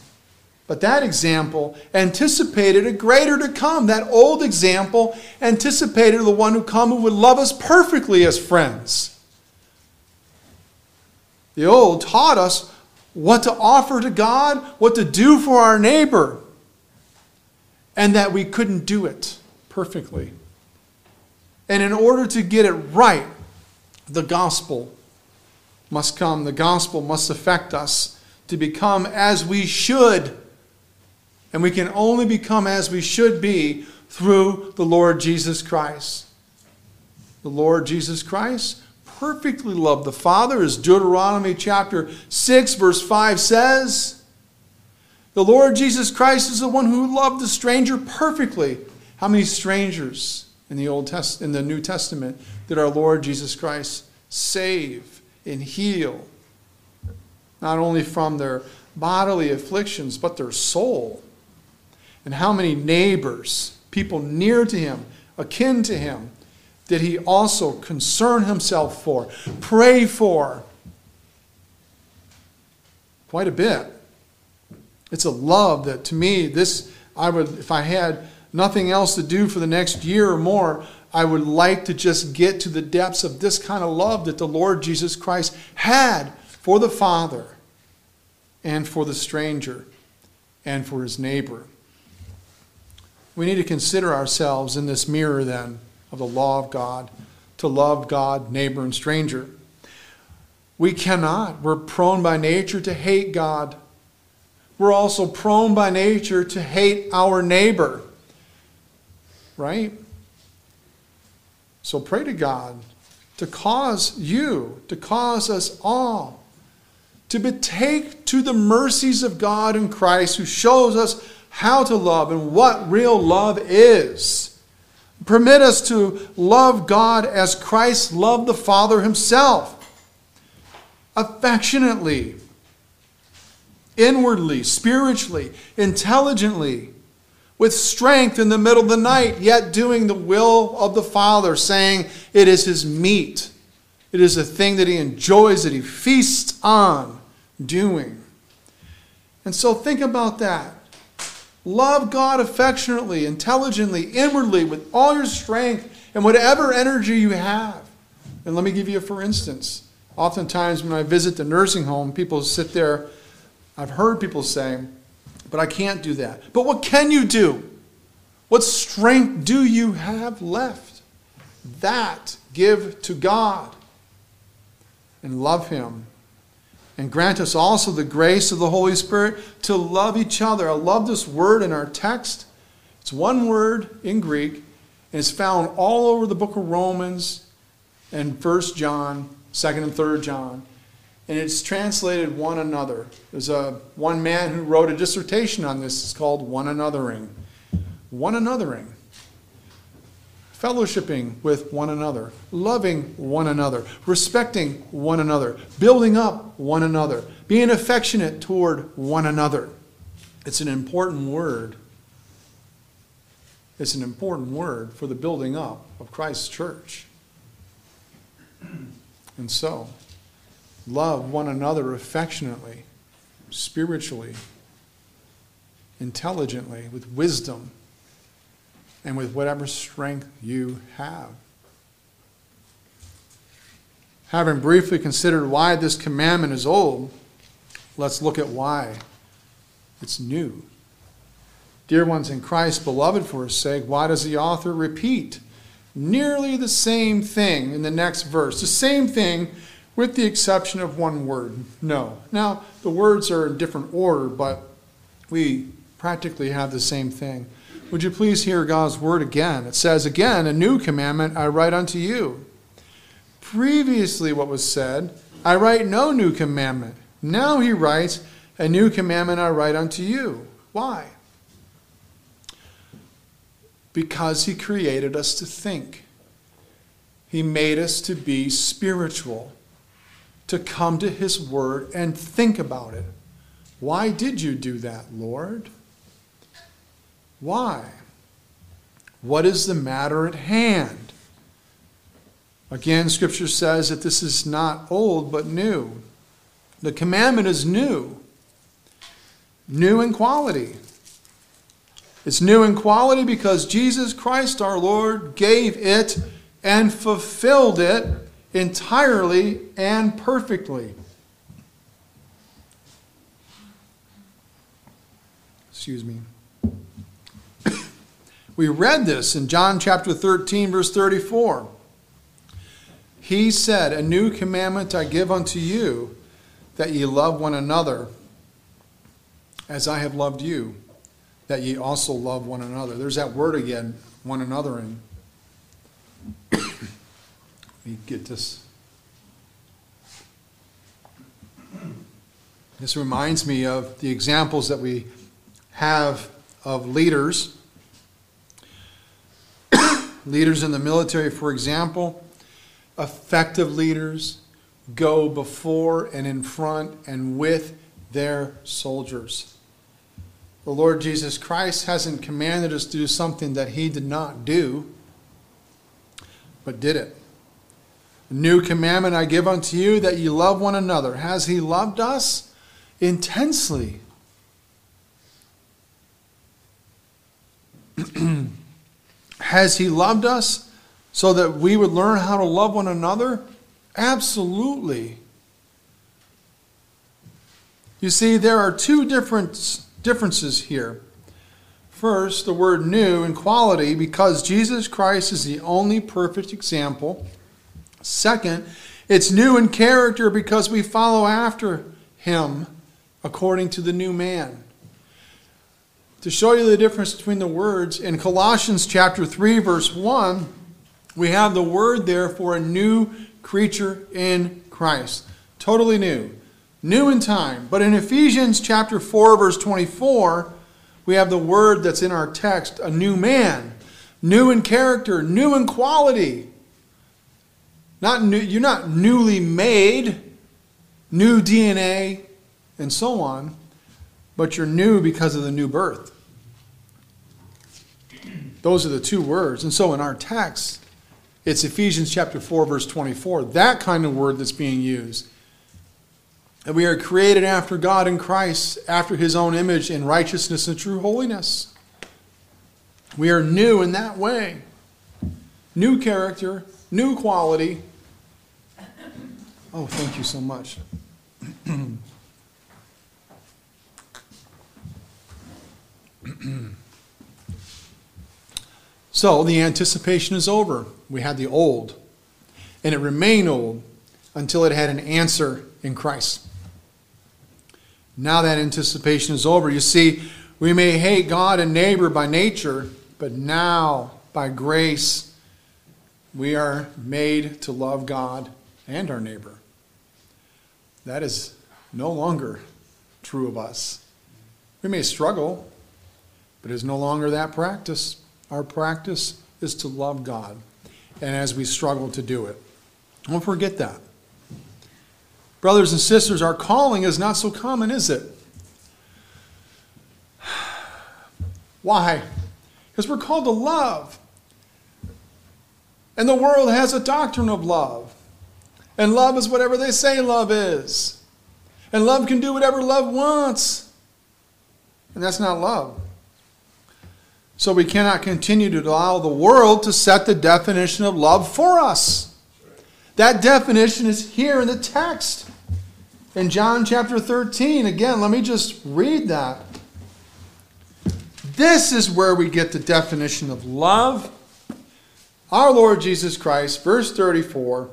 But that example anticipated a greater to come. That old example anticipated the one who come who would love us perfectly as friends. The old taught us what to offer to God, what to do for our neighbor, and that we couldn't do it perfectly. And in order to get it right, the gospel must come. The gospel must affect us to become as we should. And we can only become as we should be through the Lord Jesus Christ. The Lord Jesus Christ perfectly loved the Father, as Deuteronomy chapter 6, verse 5 says. The Lord Jesus Christ is the one who loved the stranger perfectly. How many strangers in the Old Test in the New Testament did our Lord Jesus Christ save and heal? Not only from their bodily afflictions, but their soul. And how many neighbors, people near to him, akin to him, did he also concern himself for, pray for? Quite a bit. It's a love that to me, this, I would, if I had nothing else to do for the next year or more, I would like to just get to the depths of this kind of love that the Lord Jesus Christ had for the Father and for the stranger and for his neighbor. We need to consider ourselves in this mirror then of the law of God to love God, neighbor, and stranger. We cannot. We're prone by nature to hate God. We're also prone by nature to hate our neighbor. Right? So pray to God to cause you, to cause us all to betake to the mercies of God in Christ who shows us how to love and what real love is. Permit us to love God as Christ loved the Father himself affectionately, inwardly, spiritually, intelligently, with strength in the middle of the night, yet doing the will of the Father, saying it is his meat. It is a thing that he enjoys, that he feasts on doing. And so think about that. Love God affectionately, intelligently, inwardly, with all your strength and whatever energy you have. And let me give you for instance. Oftentimes, when I visit the nursing home, people sit there. I've heard people say, but I can't do that. But what can you do? What strength do you have left? That give to God and love Him and grant us also the grace of the Holy Spirit to love each other. I love this word in our text. It's one word in Greek, and it's found all over the book of Romans and 1 John, 2nd and 3rd John. And it's translated one another. There's a one man who wrote a dissertation on this. It's called one anothering. One anothering fellowshipping with one another, loving one another, respecting one another, building up one another, being affectionate toward one another. It's an important word. It's an important word for the building up of Christ's church. And so, love one another affectionately, spiritually, intelligently, with wisdom and with whatever strength you have. Having briefly considered why this commandment is old, let's look at why It's new. Dear ones in Christ, beloved for his sake, why does the author repeat nearly the same thing in the next verse? The same thing with the exception of one word, no. Now, the words are in different order, but we practically have the same thing. Would you please hear God's word again? It says, Again, a new commandment I write unto you. Previously, what was said, I write no new commandment. Now he writes, A new commandment I write unto you. Why? Because he created us to think. He made us to be spiritual, to come to his word and think about it. Why did you do that, Lord? Why? What is the matter at hand? Again, Scripture says that this is not old but new. The commandment is new, new in quality. It's new in quality because Jesus Christ our Lord gave it and fulfilled it entirely and perfectly. Excuse me. We read this in John chapter 13, verse 34. He said, A new commandment I give unto you, that ye love one another as I have loved you, that ye also love one another. There's that word again, one another. And me get this. This reminds me of the examples that we have of leaders. Leaders in the military, for example, effective leaders go before and in front and with their soldiers. The Lord Jesus Christ hasn't commanded us to do something that he did not do, but did it. A new commandment I give unto you that ye love one another. Has he loved us? Intensely. Has he loved us so that we would learn how to love one another? Absolutely. You see, there are two different differences here. First, the word new in quality, because Jesus Christ is the only perfect example. Second, it's new in character because we follow after him according to the new man. To show you the difference between the words, in Colossians chapter 3 verse 1, we have the word there for a new creature in Christ. Totally new. New in time. But in Ephesians chapter 4 verse 24, we have the word that's in our text, a new man. New in character, new in quality. Not new, you're not newly made, new DNA, and so on, but you're new because of the new birth. Those are the two words. And so in our text, it's Ephesians chapter 4, verse 24, that kind of word that's being used. And we are created after God in Christ, after his own image in righteousness and true holiness. We are new in that way. New character, new quality. Oh, thank you so much. so the anticipation is over. We had the old, and it remained old until it had an answer in Christ. Now that anticipation is over. You see, we may hate God and neighbor by nature, but now, by grace, we are made to love God and our neighbor. That is no longer true of us. We may struggle, but it is no longer that practice. Our practice is to love God, and as we struggle to do it, don't forget that. Brothers and sisters, our calling is not so common, is it? Why? Because we're called to love. And the world has a doctrine of love. And love is whatever they say love is. And love can do whatever love wants. And that's not love. So we cannot continue to allow the world to set the definition of love for us. That definition is here in the text. In John chapter 13, again, let me just read that. This is where we get the definition of love. Our Lord Jesus Christ, verse 34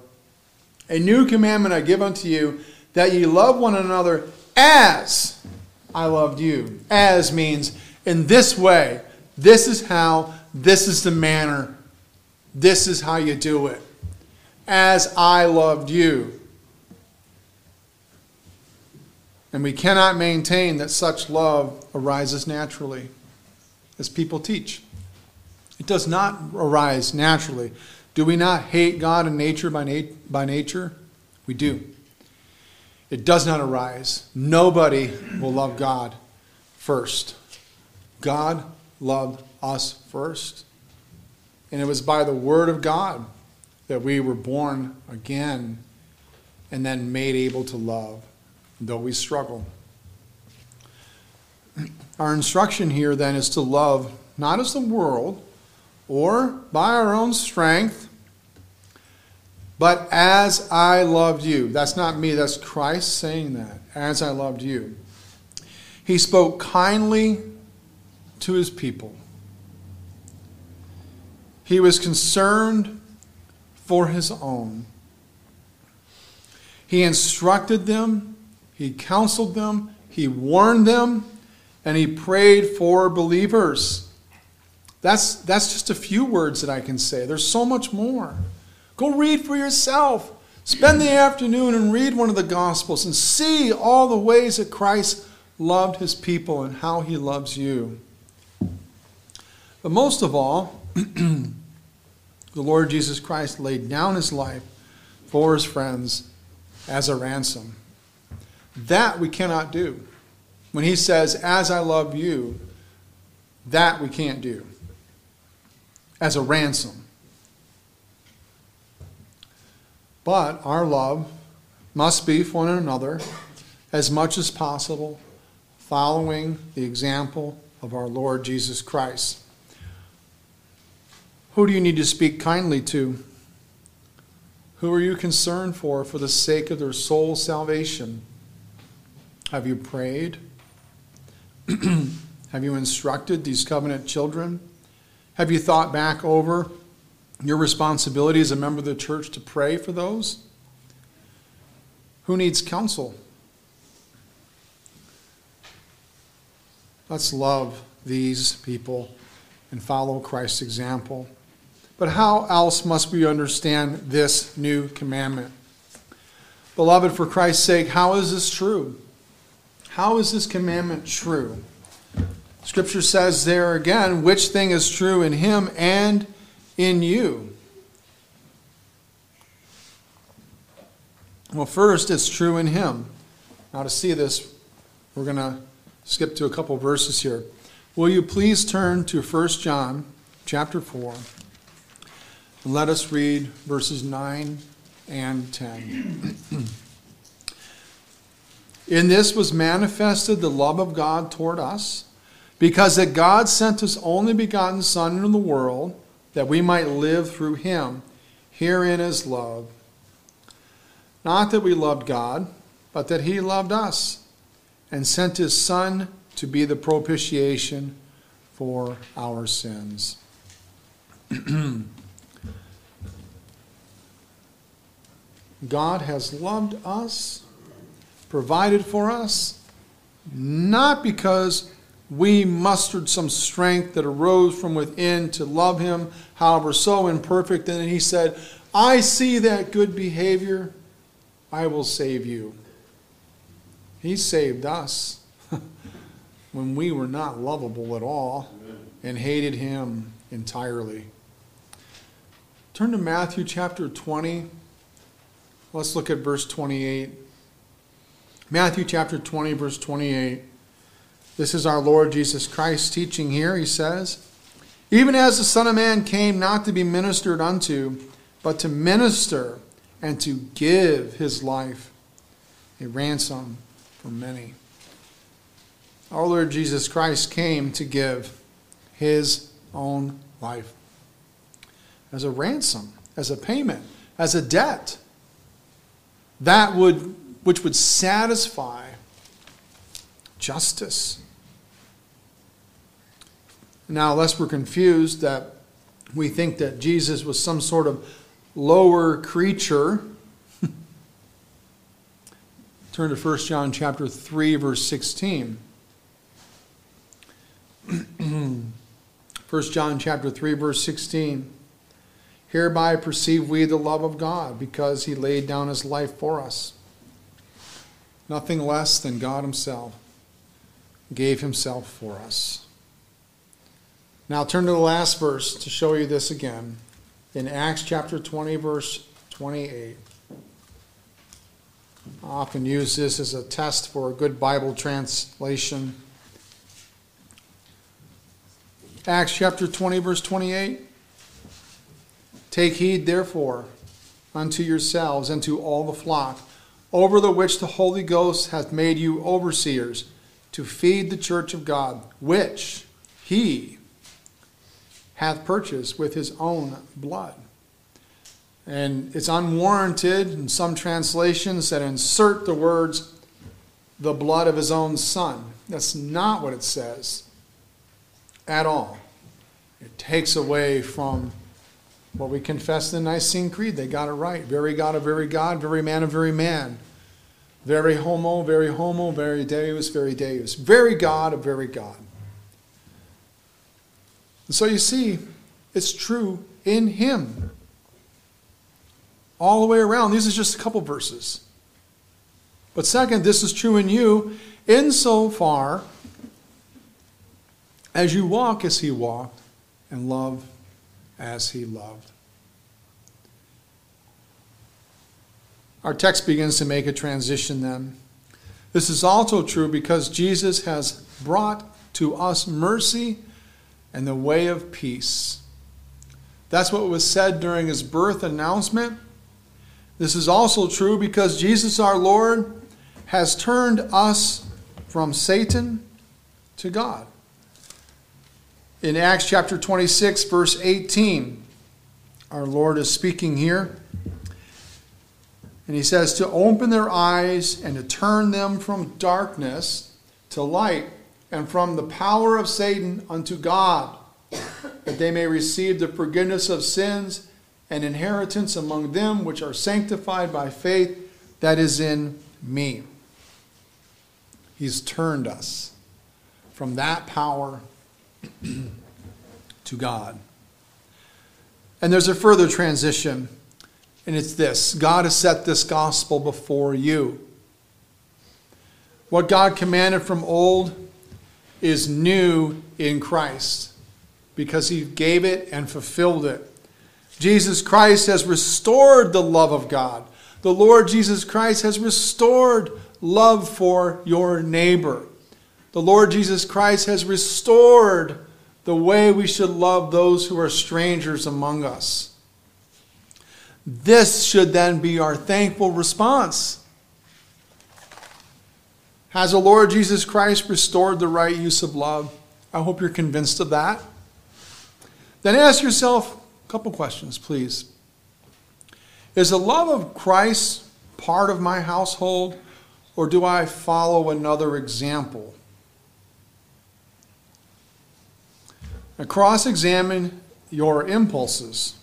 A new commandment I give unto you, that ye love one another as I loved you. As means in this way. This is how, this is the manner, this is how you do it. As I loved you. And we cannot maintain that such love arises naturally, as people teach. It does not arise naturally. Do we not hate God and nature by, nat- by nature? We do. It does not arise. Nobody will love God first. God loved us first. And it was by the Word of God that we were born again and then made able to love, though we struggle. Our instruction here then is to love not as the world or by our own strength, but as I loved you. That's not me, that's Christ saying that. As I loved you. He spoke kindly to his people. He was concerned for his own. He instructed them, he counseled them, he warned them, and he prayed for believers. That's, that's just a few words that I can say. There's so much more. Go read for yourself. Spend the afternoon and read one of the Gospels and see all the ways that Christ loved his people and how he loves you. But most of all, the Lord Jesus Christ laid down his life for his friends as a ransom. That we cannot do. When he says, As I love you, that we can't do. As a ransom. But our love must be for one another as much as possible, following the example of our Lord Jesus Christ. Who do you need to speak kindly to? Who are you concerned for for the sake of their soul salvation? Have you prayed? Have you instructed these covenant children? Have you thought back over your responsibility as a member of the church to pray for those? Who needs counsel? Let's love these people and follow Christ's example. But how else must we understand this new commandment? Beloved, for Christ's sake, how is this true? How is this commandment true? Scripture says there again, which thing is true in him and in you? Well, first, it's true in him. Now, to see this, we're going to skip to a couple verses here. Will you please turn to 1 John chapter 4 let us read verses 9 and 10. in this was manifested the love of God toward us, because that God sent his only begotten Son into the world that we might live through him. Herein is love. Not that we loved God, but that he loved us and sent his Son to be the propitiation for our sins. God has loved us, provided for us, not because we mustered some strength that arose from within to love Him, however, so imperfect. And He said, I see that good behavior, I will save you. He saved us when we were not lovable at all and hated Him entirely. Turn to Matthew chapter 20. Let's look at verse 28. Matthew chapter 20, verse 28. This is our Lord Jesus Christ teaching here. He says, Even as the Son of Man came not to be ministered unto, but to minister and to give his life a ransom for many. Our Lord Jesus Christ came to give his own life as a ransom, as a payment, as a debt that would which would satisfy justice Now, lest we're confused that we think that Jesus was some sort of lower creature, turn to 1 John chapter 3 verse 16. 1 John chapter 3 verse 16. Hereby perceive we the love of God, because he laid down his life for us. Nothing less than God himself gave himself for us. Now turn to the last verse to show you this again. In Acts chapter 20, verse 28. I often use this as a test for a good Bible translation. Acts chapter 20, verse 28. Take heed, therefore, unto yourselves and to all the flock, over the which the Holy Ghost hath made you overseers, to feed the church of God, which he hath purchased with his own blood. And it's unwarranted in some translations that insert the words, the blood of his own son. That's not what it says at all. It takes away from what we confess in the Nicene Creed. They got it right. Very God of very God, very man of very man. Very homo, very homo, very deus, very deus. Very God of very God. And so you see, it's true in Him. All the way around. These are just a couple verses. But second, this is true in you insofar as you walk as He walked and love as He loved. Our text begins to make a transition then. This is also true because Jesus has brought to us mercy and the way of peace. That's what was said during his birth announcement. This is also true because Jesus our Lord has turned us from Satan to God. In Acts chapter 26, verse 18, our Lord is speaking here. And he says, To open their eyes and to turn them from darkness to light and from the power of Satan unto God, that they may receive the forgiveness of sins and inheritance among them which are sanctified by faith that is in me. He's turned us from that power to God. And there's a further transition, and it's this God has set this gospel before you. What God commanded from old is new in Christ because he gave it and fulfilled it. Jesus Christ has restored the love of God. The Lord Jesus Christ has restored love for your neighbor. The Lord Jesus Christ has restored the way we should love those who are strangers among us. This should then be our thankful response. Has the Lord Jesus Christ restored the right use of love? I hope you're convinced of that. Then ask yourself a couple questions, please. Is the love of Christ part of my household, or do I follow another example? Cross examine your impulses.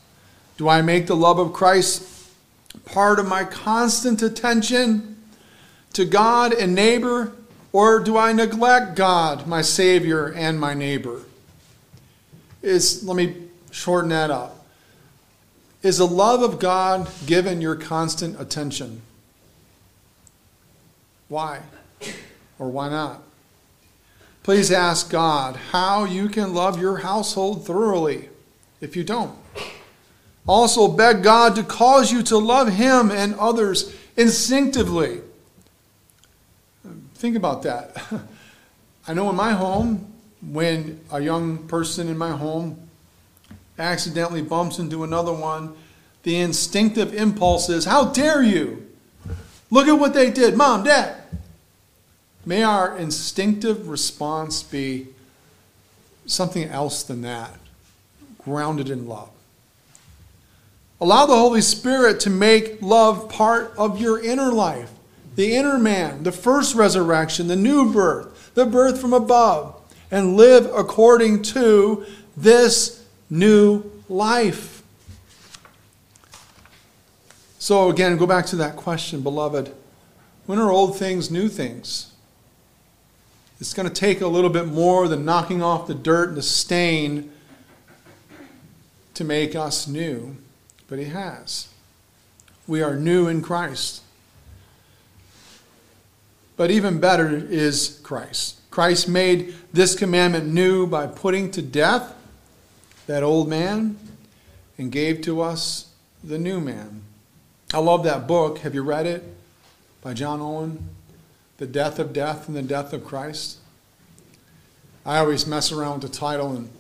Do I make the love of Christ part of my constant attention to God and neighbor, or do I neglect God, my Savior, and my neighbor? Is, let me shorten that up. Is the love of God given your constant attention? Why? Or why not? Please ask God how you can love your household thoroughly if you don't. Also, beg God to cause you to love Him and others instinctively. Think about that. I know in my home, when a young person in my home accidentally bumps into another one, the instinctive impulse is, How dare you? Look at what they did. Mom, Dad, May our instinctive response be something else than that, grounded in love. Allow the Holy Spirit to make love part of your inner life, the inner man, the first resurrection, the new birth, the birth from above. and live according to this new life. So, again, go back to that question, beloved. When are old things new things? It's going to take a little bit more than knocking off the dirt and the stain to make us new, but He has. We are new in Christ. But even better is Christ. Christ made this commandment new by putting to death that old man and gave to us the new man. I love that book. Have you read it? By John Owen? The Death of Death and the Death of Christ. I always mess around with the title and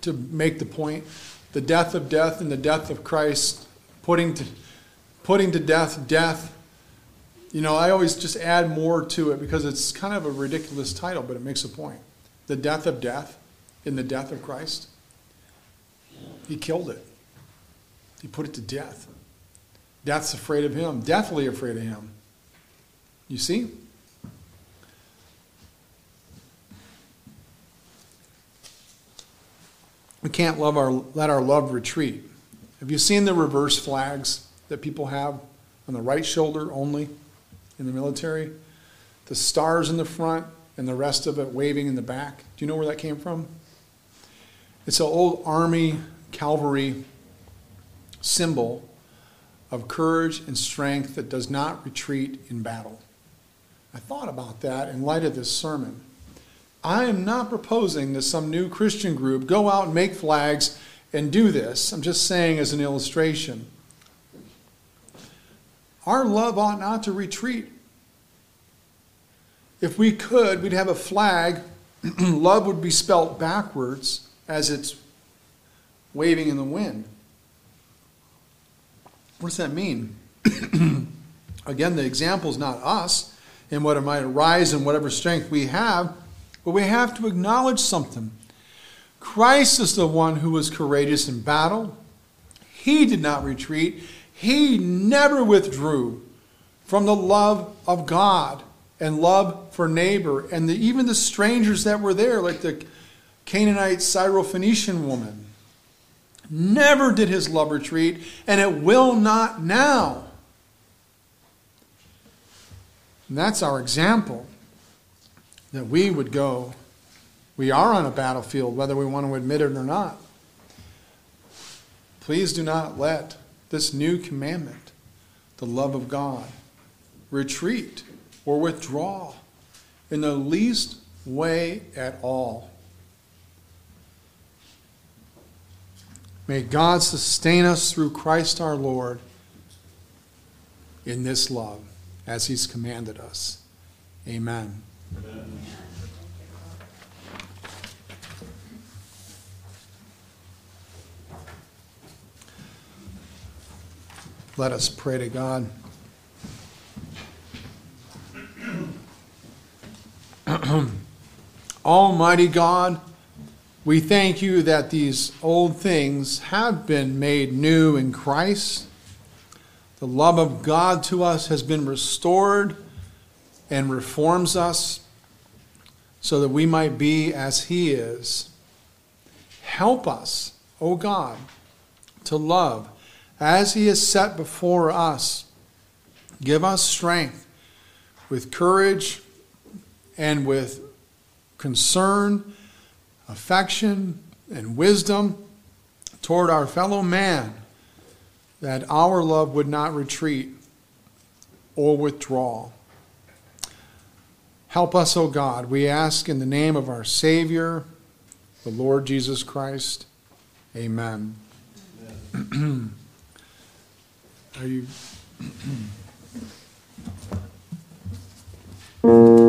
to make the point. The death of death and the death of Christ, putting to, putting to death death. You know, I always just add more to it because it's kind of a ridiculous title, but it makes a point. The death of death in the death of Christ. He killed it. He put it to death. Death's afraid of him, deathly afraid of him. You see? We can't love our, let our love retreat. Have you seen the reverse flags that people have on the right shoulder only in the military? The stars in the front and the rest of it waving in the back. Do you know where that came from? It's an old army cavalry symbol of courage and strength that does not retreat in battle. I thought about that in light of this sermon. I am not proposing that some new Christian group go out and make flags and do this. I'm just saying as an illustration. Our love ought not to retreat. If we could, we'd have a flag. love would be spelt backwards as it's waving in the wind. What does that mean? Again, the example is not us and what it might arise in whatever strength we have, but we have to acknowledge something. Christ is the one who was courageous in battle. He did not retreat. He never withdrew from the love of God and love for neighbor and the, even the strangers that were there, like the Canaanite Syrophoenician woman. Never did his love retreat, and it will not now. And that's our example that we would go. We are on a battlefield, whether we want to admit it or not. Please do not let this new commandment, the love of God, retreat or withdraw in the least way at all. May God sustain us through Christ our Lord in this love as he's commanded us. Amen. Amen. Let us pray to God. Almighty God, we thank you that these old things have been made new in Christ. The love of God to us has been restored and reforms us so that we might be as He is. Help us, O God, to love as He has set before us. Give us strength with courage and with concern affection and wisdom toward our fellow man, that our love would not retreat or withdraw. Help us, O God, we ask in the name of our Savior, the Lord Jesus Christ. Amen. Amen. Are you.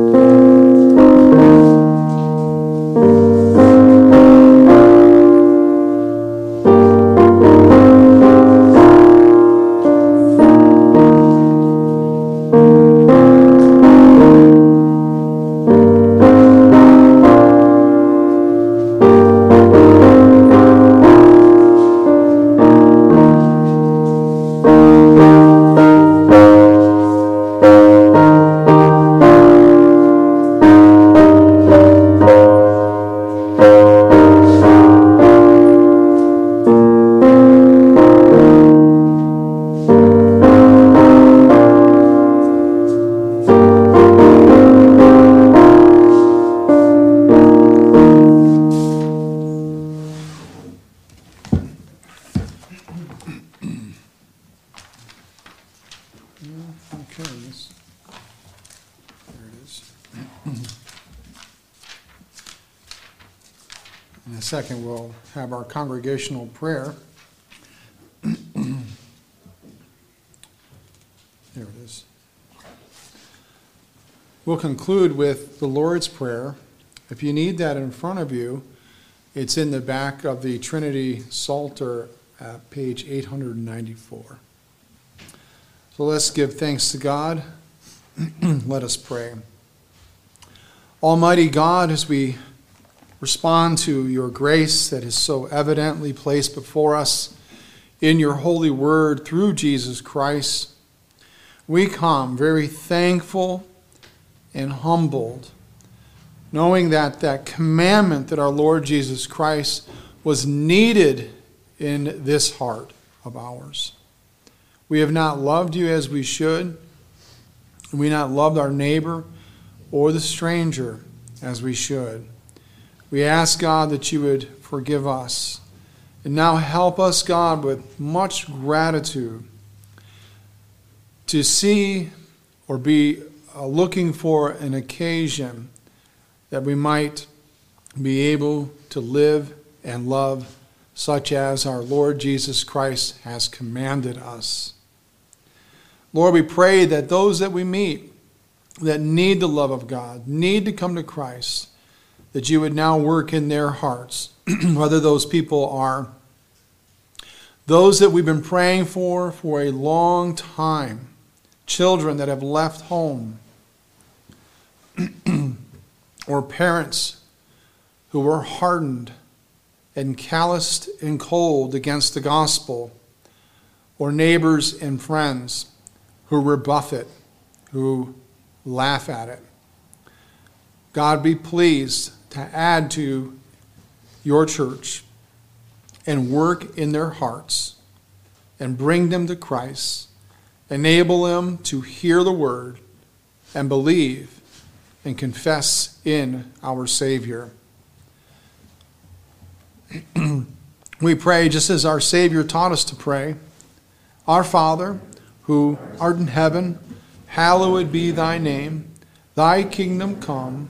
congregational prayer. There it is. We'll conclude with the Lord's Prayer. If you need that in front of you, it's in the back of the Trinity Psalter at page 894. So let's give thanks to God. Let us pray. Almighty God, as we respond to your grace that is so evidently placed before us in your holy word through Jesus Christ, we come very thankful and humbled, knowing that that commandment that our Lord Jesus Christ was needed in this heart of ours. We have not loved you as we should. And we not loved our neighbor or the stranger as we should. We ask God that you would forgive us. And now help us, God, with much gratitude to see or be uh, looking for an occasion that we might be able to live and love such as our Lord Jesus Christ has commanded us. Lord, we pray that those that we meet that need the love of God, need to come to Christ, that you would now work in their hearts, whether those people are those that we've been praying for for a long time children that have left home, or parents who were hardened and calloused and cold against the gospel, or neighbors and friends who rebuff it, who laugh at it. God be pleased to add to your church and work in their hearts and bring them to Christ Enable them to hear the word and believe and confess in our Savior. we pray just as our Savior taught us to pray Our Father, who art in heaven, hallowed be thy name. Thy kingdom come,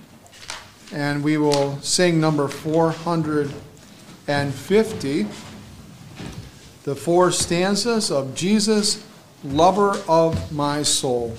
and we will sing number 450, the four stanzas of Jesus, lover of my soul.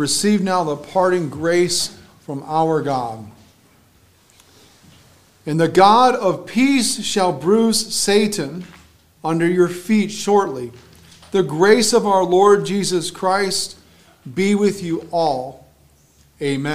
Receive now the parting grace from our God. And the God of peace shall bruise Satan under your feet shortly. The grace of our Lord Jesus Christ be with you all. Amen.